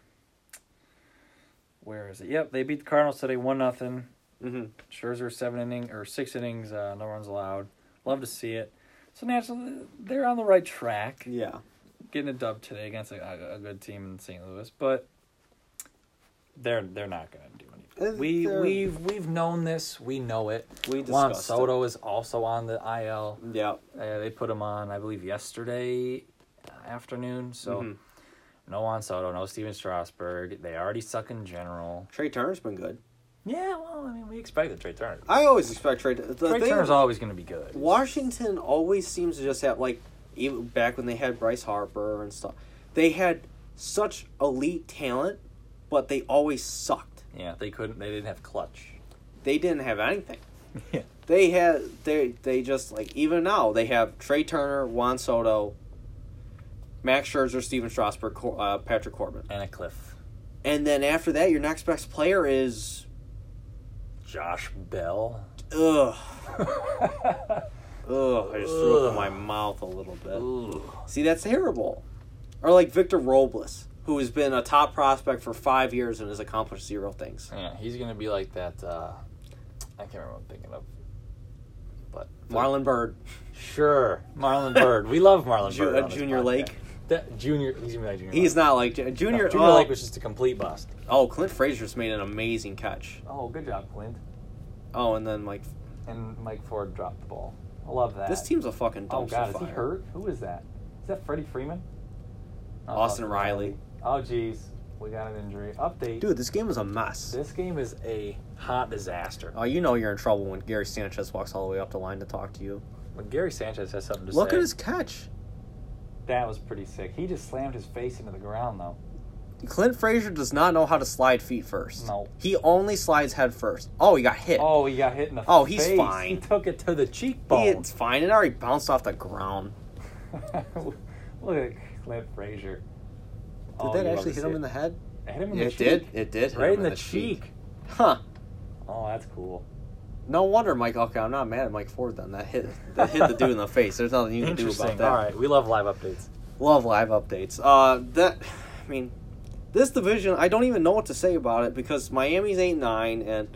where is it? Yep, they beat the Cardinals today one nothing. Mm-hmm. Scherzer seven inning or six innings, uh, no runs allowed. Love to see it. So naturally, they're on the right track. Yeah. Getting a dub today against a, a, good team in St. Louis, but they're they're not going to do We they're- we've we've known this. We know it. We Juan Soto is also on the IL. Yeah. Uh, they put him on, I believe, yesterday afternoon. So Mhm. no Juan Soto, no Stephen Strasburg. They already suck in general. Trea Turner's been good. Yeah, well, I mean, we expected Trea Turner. I always expect Trea. The Trea thing- Turner's always going to be good. Washington always seems to just have like even back when they had Bryce Harper and stuff. They had such elite talent, but they always sucked. Yeah, they couldn't. They didn't have clutch. They didn't have anything. Yeah. They had they they just like even now they have Trea Turner, Juan Soto, Max Scherzer, Stephen Strasburg, Cor- uh, Patrick Corbin, And a cliff. and then after that your next best player is Josh Bell. ugh ugh. I just threw up in my mouth a little bit. Ooh. See, that's terrible. Or like Victor Robles, who has been a top prospect for five years and has accomplished zero things. Yeah, he's gonna be like that. Uh, I can't remember what I'm thinking of. But Marlon Byrd, Sure, Marlon Byrd. We love Marlon Ju- Byrd. uh, Junior. Lake. That junior. He's gonna be like Junior. he's Lake. not like Ju- No, Junior. Junior oh, Lake was just a complete bust. oh, Clint Frazier's made an amazing catch. Oh, good job, Clint. Oh, and then like And Mike Ford dropped the ball. I love that. this team's a fucking dumpster Oh God, is he hurt? Who is that? Is that Freddie Freeman? Austin Riley. Oh jeez, we got an injury. Update. Dude, this game is a mess. This game is a hot disaster. Oh, you know you're in trouble when Gary Sanchez walks all the way up the line to talk to you. When Gary Sanchez has something to Look say, Look at his catch. that was pretty sick. He just slammed his face into the ground though. Clint Frazier does not know how to slide feet first. No. He only slides head first. Oh, he got hit. Oh, he got hit in the face. Oh, he's face. fine. He took it to the He- cheekbone. it's fine. It already bounced off the ground. Look at Clint Frazier. Did Oh, that actually hit him it. in the head? It hit him in Yeah, the it cheek. did. It did. Right him in the, cheek. Huh. Oh, that's cool. No wonder Mike. Okay, I'm not mad at Mike Ford then. That hit that hit the dude in the face. There's nothing you can do about that. All right, we love live updates. Love live updates. Uh, that, I mean, this division. I don't even know what to say about it because Miami's eight nine, and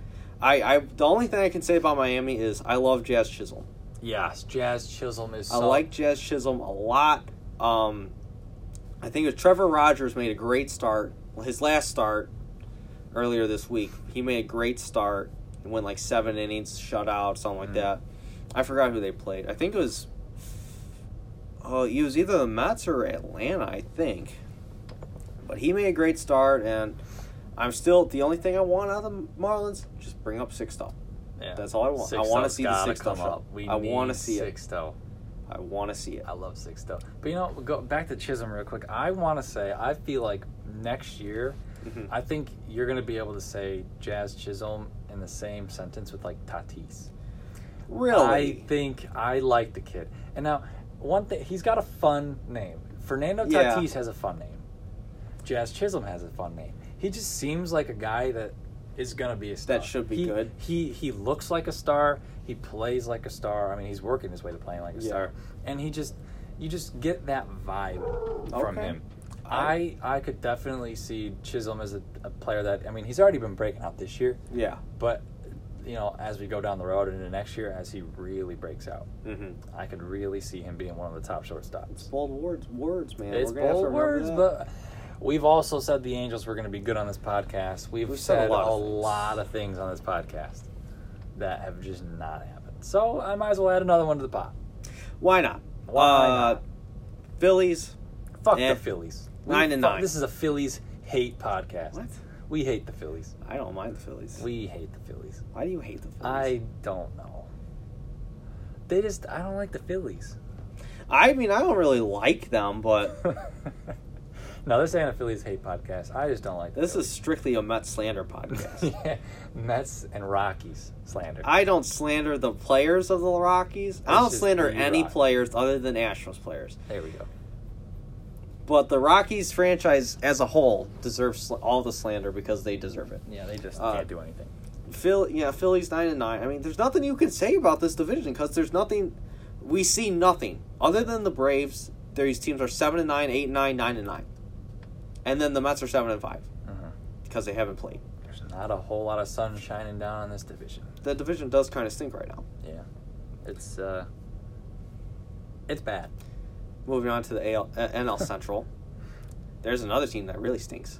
I, I the only thing I can say about Miami is I love Jazz Chisholm. Yes, Jazz Chisholm is. I so- like Jazz Chisholm a lot. Um, I think it was Trevor Rogers made a great start. Well, his last start earlier this week, he made a great start and went like seven innings, shutout, something like Mhm. that. I forgot who they played. I think it was. Oh, he was either the Mets or Atlanta, I think. But he made a great start, and I'm still the only thing I want out of the Marlins. Just bring up Sixto. Yeah. That's all I want. I want to see the gotta come up. We I want to see it. I want to see it. I love Six Sixto. But you know, go back to Chisholm real quick. I want to say I feel like next year, Mhm. I think you're going to be able to say Jazz Chisholm in the same sentence with like Tatis. Really? I think I like the kid. And now, one thing, he's got a fun name. Fernando Yeah. Tatis has a fun name. Jazz Chisholm has a fun name. He just seems like a guy that is gonna be a star. That should be He- good. He he looks like a star. He plays like a star. I mean, he's working his way to playing like a Yeah. star. And he just you just get that vibe from Okay. him. I I could definitely see Chisholm as a, a player that I mean he's already been breaking out this year, yeah. but you know as we go down the road into next year as he really breaks out, Mm-hmm. I could really see him being one of the top shortstops. Bold words, words, man. It's We're gonna have to bold words, but we've also said the Angels were going to be good on this podcast. We've, We've said, said a lot a of things. lot of things on this podcast that have just not happened. So I might as well add another one to the pot. why not? Why uh, not? Phillies. Fuck Eh. the Phillies. Nine We and fuck- nine. This is a Phillies hate podcast. What? We hate the Phillies. I don't mind the Phillies. We hate the Phillies. Why do you hate the Phillies? I don't know. They just I don't like the Phillies. I mean, I don't really like them, but no, this ain't a Phillies hate podcast. I just don't like this is strictly a Mets slander podcast. yeah, Mets and Rockies slander. I don't slander the players of the Rockies. I It's don't just slander the any Rock- players other than Astros players. there we go. But the Rockies franchise as a whole deserves sl- all the slander because they deserve it. Yeah, they just Uh, can't do anything. Phil, yeah, Phillies nine and nine. I mean, there's nothing you can say about this division because there's nothing. We see nothing other than the Braves. These teams are seven and nine, eight and nine, nine and nine, and then the Mets are seven and five Mhm. because they haven't played. There's not a whole lot of sun shining down on this division. The division does kind of stink right now. Yeah, it's uh, it's bad. Moving on to the AL, uh, NL Central. There's another team that really stinks.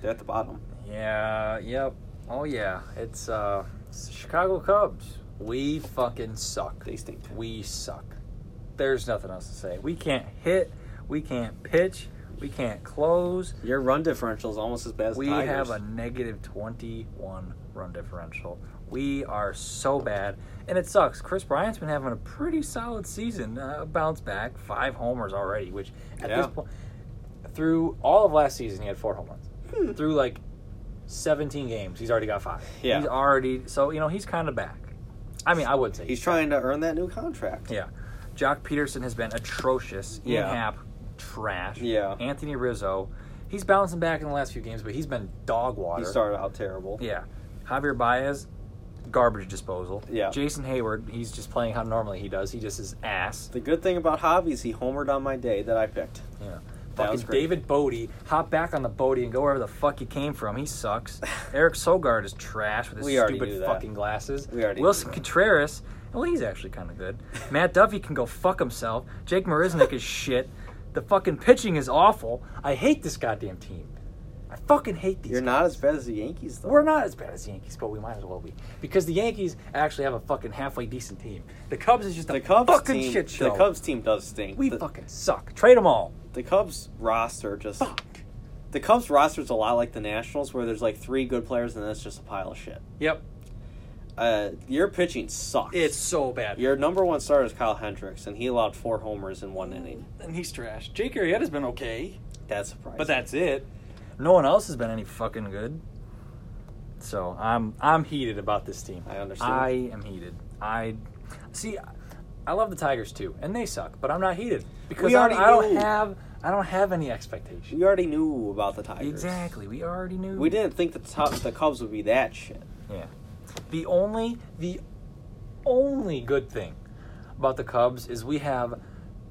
They're at the bottom. Yeah. Yep. Oh yeah. It's uh, it's the Chicago Cubs. We fucking suck. They stink. We suck. There's nothing else to say. We can't hit. We can't pitch. We can't close. Your run differential is almost as bad as We Tigers. have a negative 21 run differential. We are so bad. And it sucks. Kris Bryant's been having a pretty solid season. Uh, bounce back. Five homers already, which at Yeah. this point, through all of last season, he had four home runs. Hmm. Through like 17 games, he's already got five. Yeah. He's already, so, you know, he's kind of back. I mean, I would say He's trying to earn that new contract. yeah. Joc Pederson has been atrocious. Ian Yeah. Happ, trash. Yeah. Anthony Rizzo, he's bouncing back in the last few games, but he's been dog water. He started out terrible. Yeah. Javier Baez, garbage disposal. Yeah. Jason Heyward, he's just playing how normally he does. He just is ass. The good thing about Javi is he homered on my day that I picked. Yeah. That Fucking. David Bote, hop back on the Bodie and go wherever the fuck he came from. He sucks. Eric Sogard is trash with his We stupid fucking glasses. We already Wilson. Contreras, well, he's actually kind of good. Matt Duffy can go fuck himself. Jake Marisnick is shit. The fucking pitching is awful. I hate this goddamn team. I fucking hate these. You're guys. not as bad as the Yankees, though. We're not as bad as the Yankees, but we might as well be because the Yankees actually have a fucking halfway decent team. The Cubs is just a the Cubs fucking team. shit show. The Cubs team does stink. we the, fucking suck. Trade them all. the Cubs roster just. Fuck. The Cubs roster is a lot like the Nationals, where there's like three good players and then it's just a pile of shit. Yep. Uh, your pitching sucks. It's so bad. your number one starter is Kyle Hendricks, and he allowed four homers in one inning. and he's trash. Jake Arrieta's been okay, That's surprising. but that's it. No one else has been any fucking good. So I'm I'm heated about this team. I understand. I am heated. I see. I love the Tigers too, and they suck. But I'm not heated because We I, already I don't have I don't have any expectations. we already knew about the Tigers. Exactly. We already knew. We didn't think the top, the Cubs would be that shit. Yeah. The only the only good thing about the Cubs is we have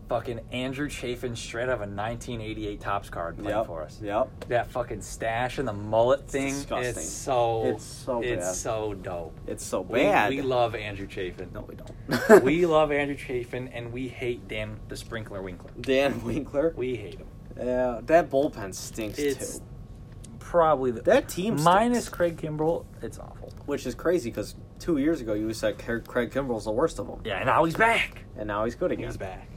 fucking Andrew Chafin straight out of a 1988 Topps card playing Yep. for us. Yep. That fucking stash and the mullet thing disgusting. it's so It's so it's so dope. It's so We- bad. We, love Andrew Chafin. no, we don't. we love Andrew Chafin and we hate Dan the Sprinkler Winkler. Dan Winkler. We hate him. Yeah, that bullpen stinks It's too. Probably the That team minus stinks. Craig Kimbrel, it's awful. Which is crazy because two years ago you said Craig Craig Kimbrel's the worst of them, Yeah, and now he's back. and now he's good again. He's back.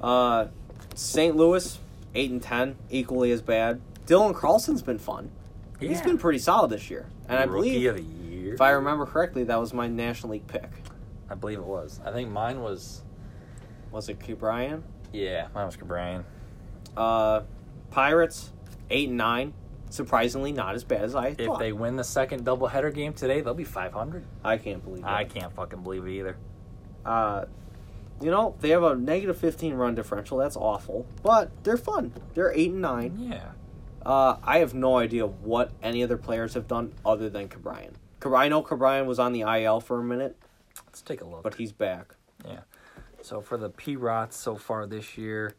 Uh, St. Louis, eight and ten, equally as bad. Dylan Carlson's been fun. He's been pretty solid this year, and I Rookie believe, of the year. if I remember correctly, that was my National League pick. I believe it was. I think mine was. Was it Ke'Bryan? Yeah, mine was Ke'Bryan. Uh, Pirates, eight and nine. Surprisingly, not as bad as I thought. If thought. they win the second doubleheader game today, they'll be 500. I can't believe it. I can't fucking believe it either. Uh, you know, they have a negative 15 run differential. That's awful. But they're fun. They're 8 and 9. Yeah. Uh, I have no idea what any other players have done other than Ke'Bryan. Cab- I know Ke'Bryan was on the IL for a minute, Let's take a look. but he's back. yeah. So for the P Rots so far this year,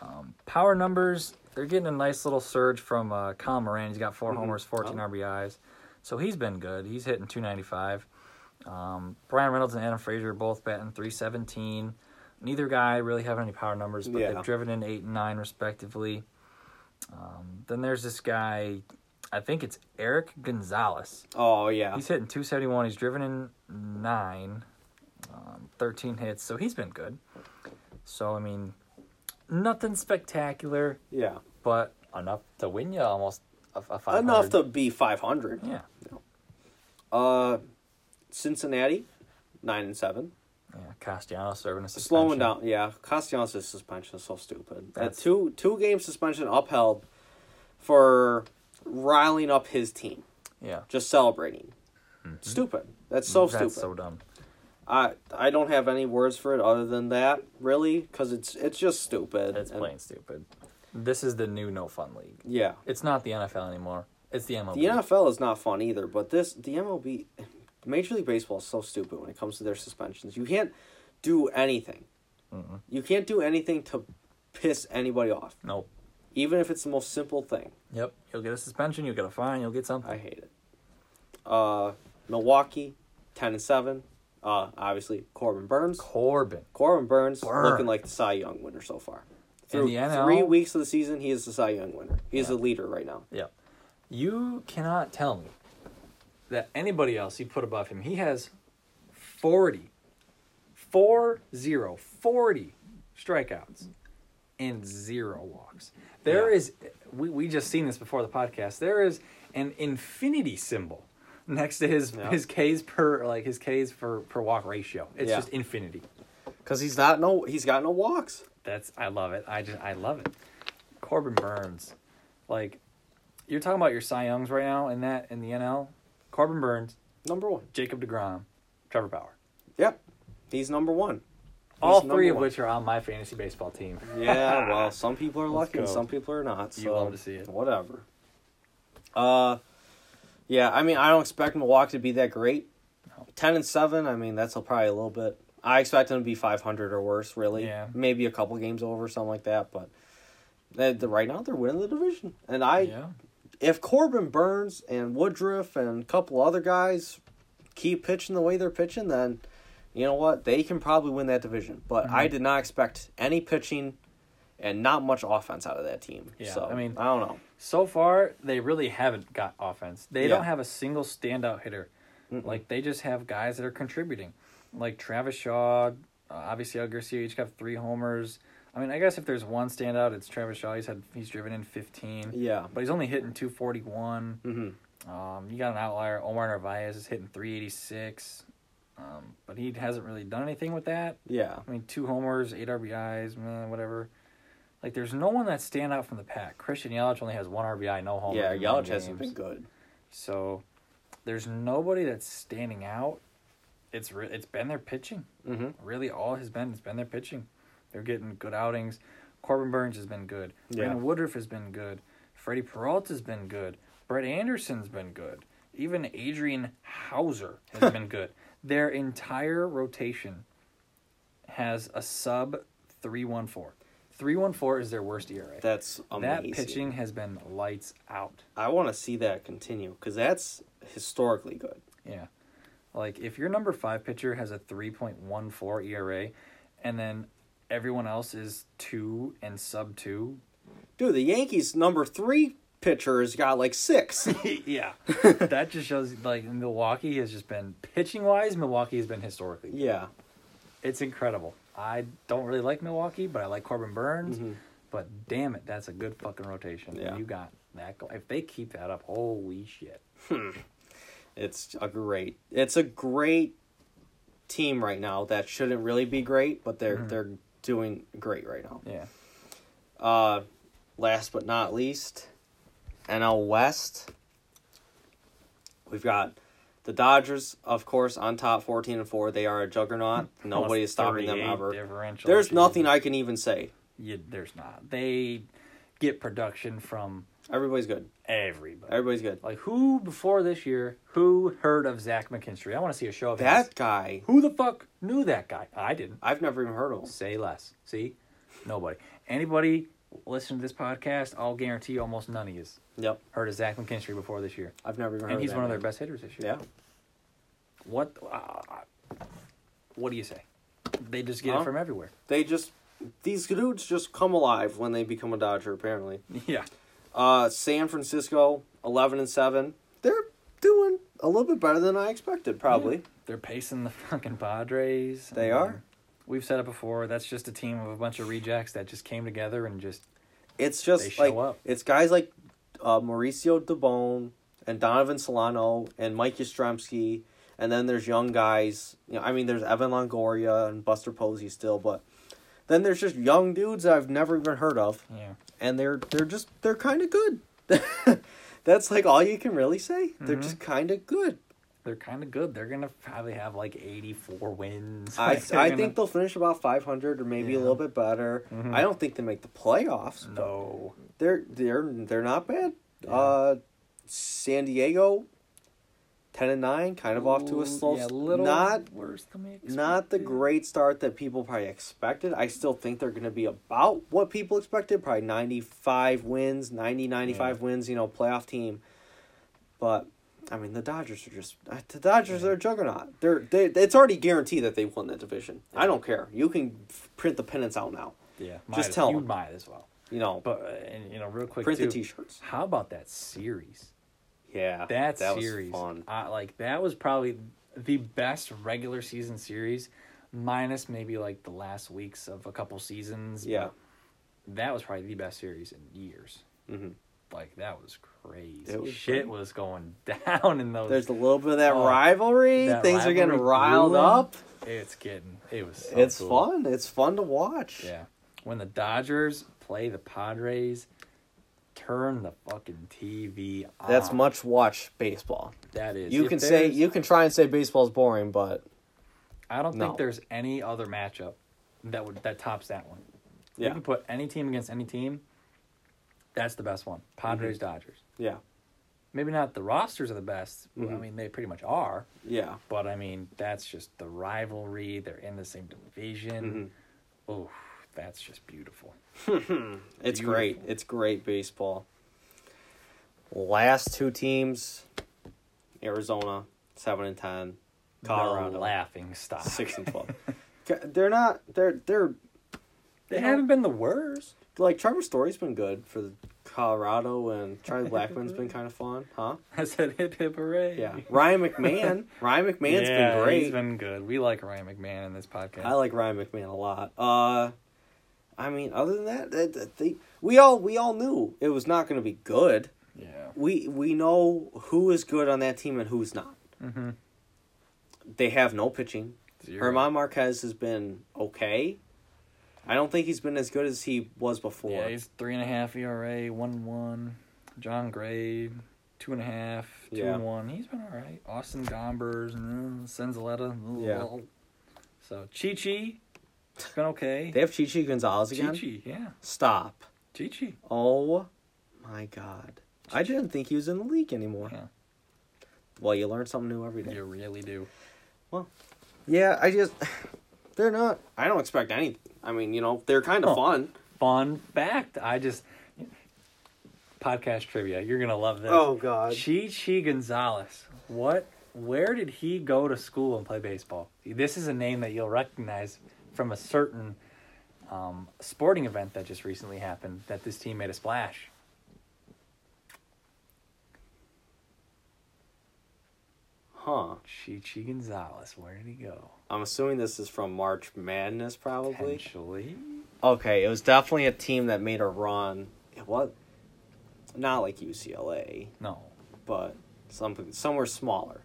um, power numbers, they're getting a nice little surge from uh, Colin Moran. He's got 4 Mhm. homers, 14 Oh. RBIs. So he's been good. He's hitting 295. Um, Bryan Reynolds and Adam Frazier are both batting 317. Neither guy really have any power numbers, but Yeah. they've driven in 8 and 9 respectively. Um, then there's this guy, I think it's Eric Gonzalez. Oh, yeah. He's hitting 271. He's driven in 9, um, 13 hits, so he's been good. So, I mean, nothing spectacular, Yeah. but enough to win you almost a, a 500. Enough to be 500. Yeah. Uh, Cincinnati, 9 and 7. Yeah, Castellanos serving a suspension. Slowing down. Yeah, Castellanos' suspension is so stupid. That That's- two two game suspension upheld for riling up his team, Yeah. just celebrating. Stupid. That's so That's stupid. so dumb. I I don't have any words for it other than that, really, because it's it's just stupid. It's And- plain stupid. This is the new no fun league. Yeah, It's not the NFL anymore. It's the MLB. the NFL is not fun either, but this the MLB, Major League Baseball is so stupid when it comes to their suspensions. You can't do anything. Mm-mm. You can't do anything to piss anybody off, Nope. even if it's the most simple thing. Yep. You'll get a suspension. You'll get a fine. You'll get something. I hate it. Uh, Milwaukee, ten and seven. Uh, obviously Corbin Burnes. Corbin. Corbin Burnes, Burnes. looking like the Cy Young winner so far. In Through the NL? three weeks of the season, he is the Cy Young winner. He is Yeah. the leader right now. Yeah. You cannot tell me that anybody else you put above him. He has 40, 4 0, 40 strikeouts and zero walks. There Yeah. is, we, we just seen this before the podcast, there is an infinity symbol next to his Yeah. his K's per like his K's for per walk ratio. It's Yeah. just infinity. Because he's not no he's got no walks. That's I love it. I just I love it. Corbin Burnes, like you're talking about your Cy Youngs right now in that in the NL. Corbin Burnes, Number one. Jacob Degrom, Trevor Bauer. Yep. He's number one. All three of one. which are on my fantasy baseball team. Yeah, well, some people are lucky and some people are not. So You love to see it. Whatever. Uh, yeah. I mean, I don't expect Milwaukee to be that great. No. Ten and seven. I mean, that's a, probably a little bit. I expect them to be five hundred or worse. Really. Yeah. Maybe a couple games over, something like that. But they, the, right now, they're winning the division, and I yeah. if Corbin Burnes and Woodruff and a couple other guys keep pitching the way they're pitching, then you know what? They can probably win that division. But I Mhm. did not expect any pitching and not much offense out of that team. Yeah, so I mean- I don't know. So far, they really haven't got offense. They Yeah. don't have a single standout hitter. Mm-mm. Like they just have guys that are contributing, like Travis Shaw, uh, obviously El Garcia each got three homers. I mean, I guess if there's one standout, it's Travis Shaw. He's had he's driven in fifteen, yeah. but he's only hitting two forty one. hmm Um, you got an outlier. Omar Narvaez is hitting three eighty six, um, but he hasn't really done anything with that. Yeah. I mean, two homers, eight RBIs, man, whatever. Like, there's no one that stand out from the pack. Christian Yelich only has one RBI, no homers. Yeah. Yelich hasn't been good. So, there's nobody that's standing out. It's re- it's been their pitching. hmm Really, all has been it's been their pitching. They're getting good outings. Corbin Burnes has been good. Yeah. Brandon Woodruff has been good. Freddy Peralta's been good. Brett Anderson's been good. Even Adrian Houser has been good. Their entire rotation has a sub 314. 314 is their worst ERA. That's amazing. that pitching has been lights out. I want to see that continue because that's historically good. Yeah. Like if your number 5 pitcher has a 3.14 ERA and then everyone else is 2 and sub 2, Dude, the Yankees number three pitcher has got like six. yeah. that just shows like Milwaukee has just been pitching wise, Milwaukee has been historically. yeah. It's incredible. I don't really like Milwaukee, but I like Corbin Burnes. Mhm. But damn it, that's a good fucking rotation. Yeah. You got that. If they keep that up, holy shit. It's a great. It's a great team right now that shouldn't really be great, but they're Mhm. they're doing great right now. Yeah. Uh, last but not least, NL West. We've got the Dodgers, of course, on top, fourteen and four. They are a juggernaut. Nobody is stopping them ever. There's nothing I can even say. Yeah, there's not. They get production from Everybody's good. everybody. Everybody's good. Like who before this year? Who heard of Zach McKinstry? I want to see a show of his. That guy, Who the fuck knew that guy? I didn't. I've never even heard of him. Say less. See, nobody. Anybody listen to this podcast? I'll guarantee you, almost none of you Yep, heard of Zach McKinstry before this year, I've never even heard. and he's of one of their best hitters this year. Yeah, What? Uh, what do you say? They just get Huh? it from everywhere. they just these dudes just come alive when they become a Dodger. Apparently. Yeah. Uh, San Francisco, eleven and seven. They're doing a little bit better than I expected. Probably. They're pacing the fucking Padres. They are. We've said it before. That's just a team of a bunch of rejects that just came together and just It's They just show like up. it's guys like uh, Mauricio Dubón and Donovan Solano and Mike Yastrzemski, and then there's young guys. You know, I mean, there's Evan Longoria and Buster Posey still, but then there's just young dudes that I've never even heard of, yeah. and they're they're just they're kind of good. That's like all you can really say. They're Mhm. just kind of good. They're kind of good. They're gonna probably have like eighty four wins. I Like, I gonna- think they'll finish about 500 or maybe a little bit better. Mhm. I don't think they make the playoffs. no. They're they're they're not bad. Yeah. Uh, San Diego, ten and nine, kind of off to a slow, yeah, little not worse than we not the great start that people probably expected. I still think they're going to be about what people expected, probably 95 wins, 90 95 wins, you know, playoff team. But I mean, the Dodgers are just uh, the Dodgers are a juggernaut. They're they. It's already guaranteed that they won that division. I don't care. You can print the pennants out now. Yeah, Just tell you them. might as well. You know, But uh, and you know, real quick, print too, the T-shirts. How about that series? Yeah, That, that series, was fun. I, like that was probably the best regular season series, minus maybe like the last weeks of a couple seasons. Yeah. that was probably the best series in years. hmm Like that was crazy. It was Shit great. was going down in those. There's a little bit of that Oh, rivalry. that Things are getting riled brewing. up. it's getting. It was. So it's cool. fun. It's fun to watch. Yeah. When the Dodgers play the Padres, turn the fucking TV on. That's much watch baseball. That is. You If can say you can try and say baseball's boring, but I don't No. think there's any other matchup that would that tops that one. You can put any team against any team. That's the best one. Mm-hmm. Padres, Dodgers. yeah, Maybe not the rosters are the best. Well, I mm-hmm. mean, they pretty much are. yeah. But I mean, that's just the rivalry. They're in the same division. Oh, that's just beautiful. It's Beautiful. great. It's great baseball. Last two teams, Arizona seven and ten, Colorado The laughing stock. six and twelve. They're not. They're they're They haven't been the worst. like Trevor Story's been good for the Colorado, and Charlie Blackmon's been kind of fun, huh? I said hip hip hooray. Yeah, Ryan McMahon. Ryan McMahon's yeah, been great. He's been good. We like Ryan McMahon in this podcast. I like Ryan McMahon a lot. Uh, I mean, other than that, they, they, they- we all we all knew it was not going to be good. yeah. We we know who is good on that team and who's not. Mm-hmm. They have no pitching. Herman Marquez has been okay. I don't think he's been as good as he was before. Yeah, he's three and a half ERA, one one. Jon Gray, two and a half, two Yeah. and one. He's been all right. Austin Gombers, uh, Senzatela. Yeah. So Chi Chi, it's been okay. They have Chichi Gonzalez Chi again. Chi, yeah. Stop. Chi Chi. Oh my god. I didn't think he was in the league anymore. Yeah. Well, you learn something new every day. You really do. Well, yeah, I just they're not. I don't expect anything. I mean, you know, they're kind of Oh. fun. Fun fact. I just podcast trivia. You're gonna love this. Oh God. Chi Chi Gonzalez. What? Where did he go to school and play baseball? This is a name that you'll recognize from a certain um, sporting event that just recently happened. That this team made a splash. Huh. Chi Chi Gonzalez. Where did he go? I'm assuming this is from March Madness, probably. Potentially. Okay, it was definitely a team that made a run. It was not like UCLA, No. but something somewhere smaller.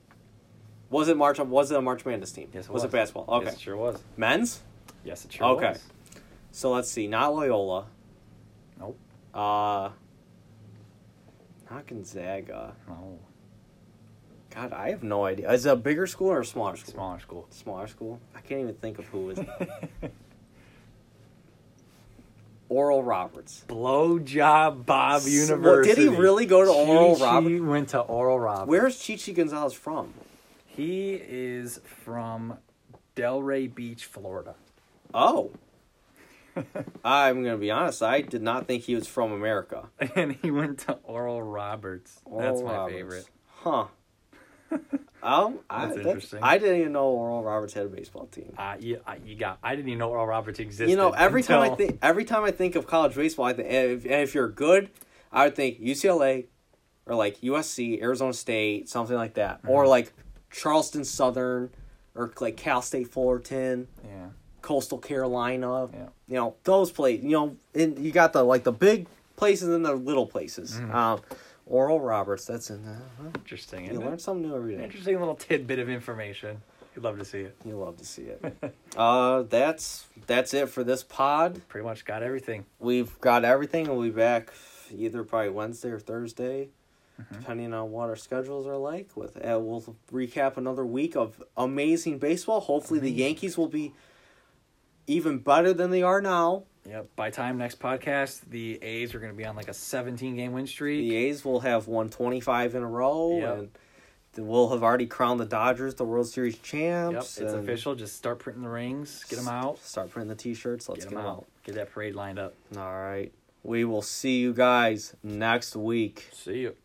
Was it March? Was it a March Madness team? Yes, it was. was. it basketball? Okay, Yes, it sure was. men's. Yes, it sure Okay. was. Okay. So let's see. Not Loyola. Nope. Uh. Not Gonzaga. No. God, I have no idea. Is it a bigger school or a smaller school? Smaller school. Smaller school. I can't even think of who is. Oral Roberts. Blowjob Bob University. did he really go to Oral Roberts? went to Oral Roberts. Where's Chichi Gonzalez from? He is from Delray Beach, Florida. Oh. I'm gonna be honest. I did not think he was from America. And he went to Oral Roberts. That's my Roberts. favorite. Huh. Um, I, That's that's interesting. I didn't even know Oral Roberts had a baseball team. Uh, you, uh, you got. I didn't even know Oral Roberts existed. You know, every time I think every time I think of college baseball, I think and if, and if you're good, I would think UCLA or like USC, Arizona State, something like that, or Mhm. like Charleston Southern or like Cal State Fullerton, Yeah. Coastal Carolina. Yeah. You know those places. You know, and you got the like the big places and the little places. Mhm. Um, Oral Roberts, that's in there. Huh? Interesting. You learn it? something new every day. Interesting little tidbit of information. You'd love to see it. You love to see it. uh, that's that's it for this pod. Pretty much got everything. We've got everything. We'll be back either probably Wednesday or Thursday, Mhm. depending on what our schedules are like. With uh, we'll recap another week of amazing baseball. Hopefully, the Yankees will be even better than they are now. Yep. By time next podcast, the A's are going to be on like a 17 game win streak. The A's will have won twenty five in a row, Yep. and we'll have already crowned the Dodgers the World Series champs. Yep. It's official. Just start printing the rings. Get them out. Start printing the T-shirts. Let's Get get them them out. Get that parade lined up. All right. We will see you guys next week. See you.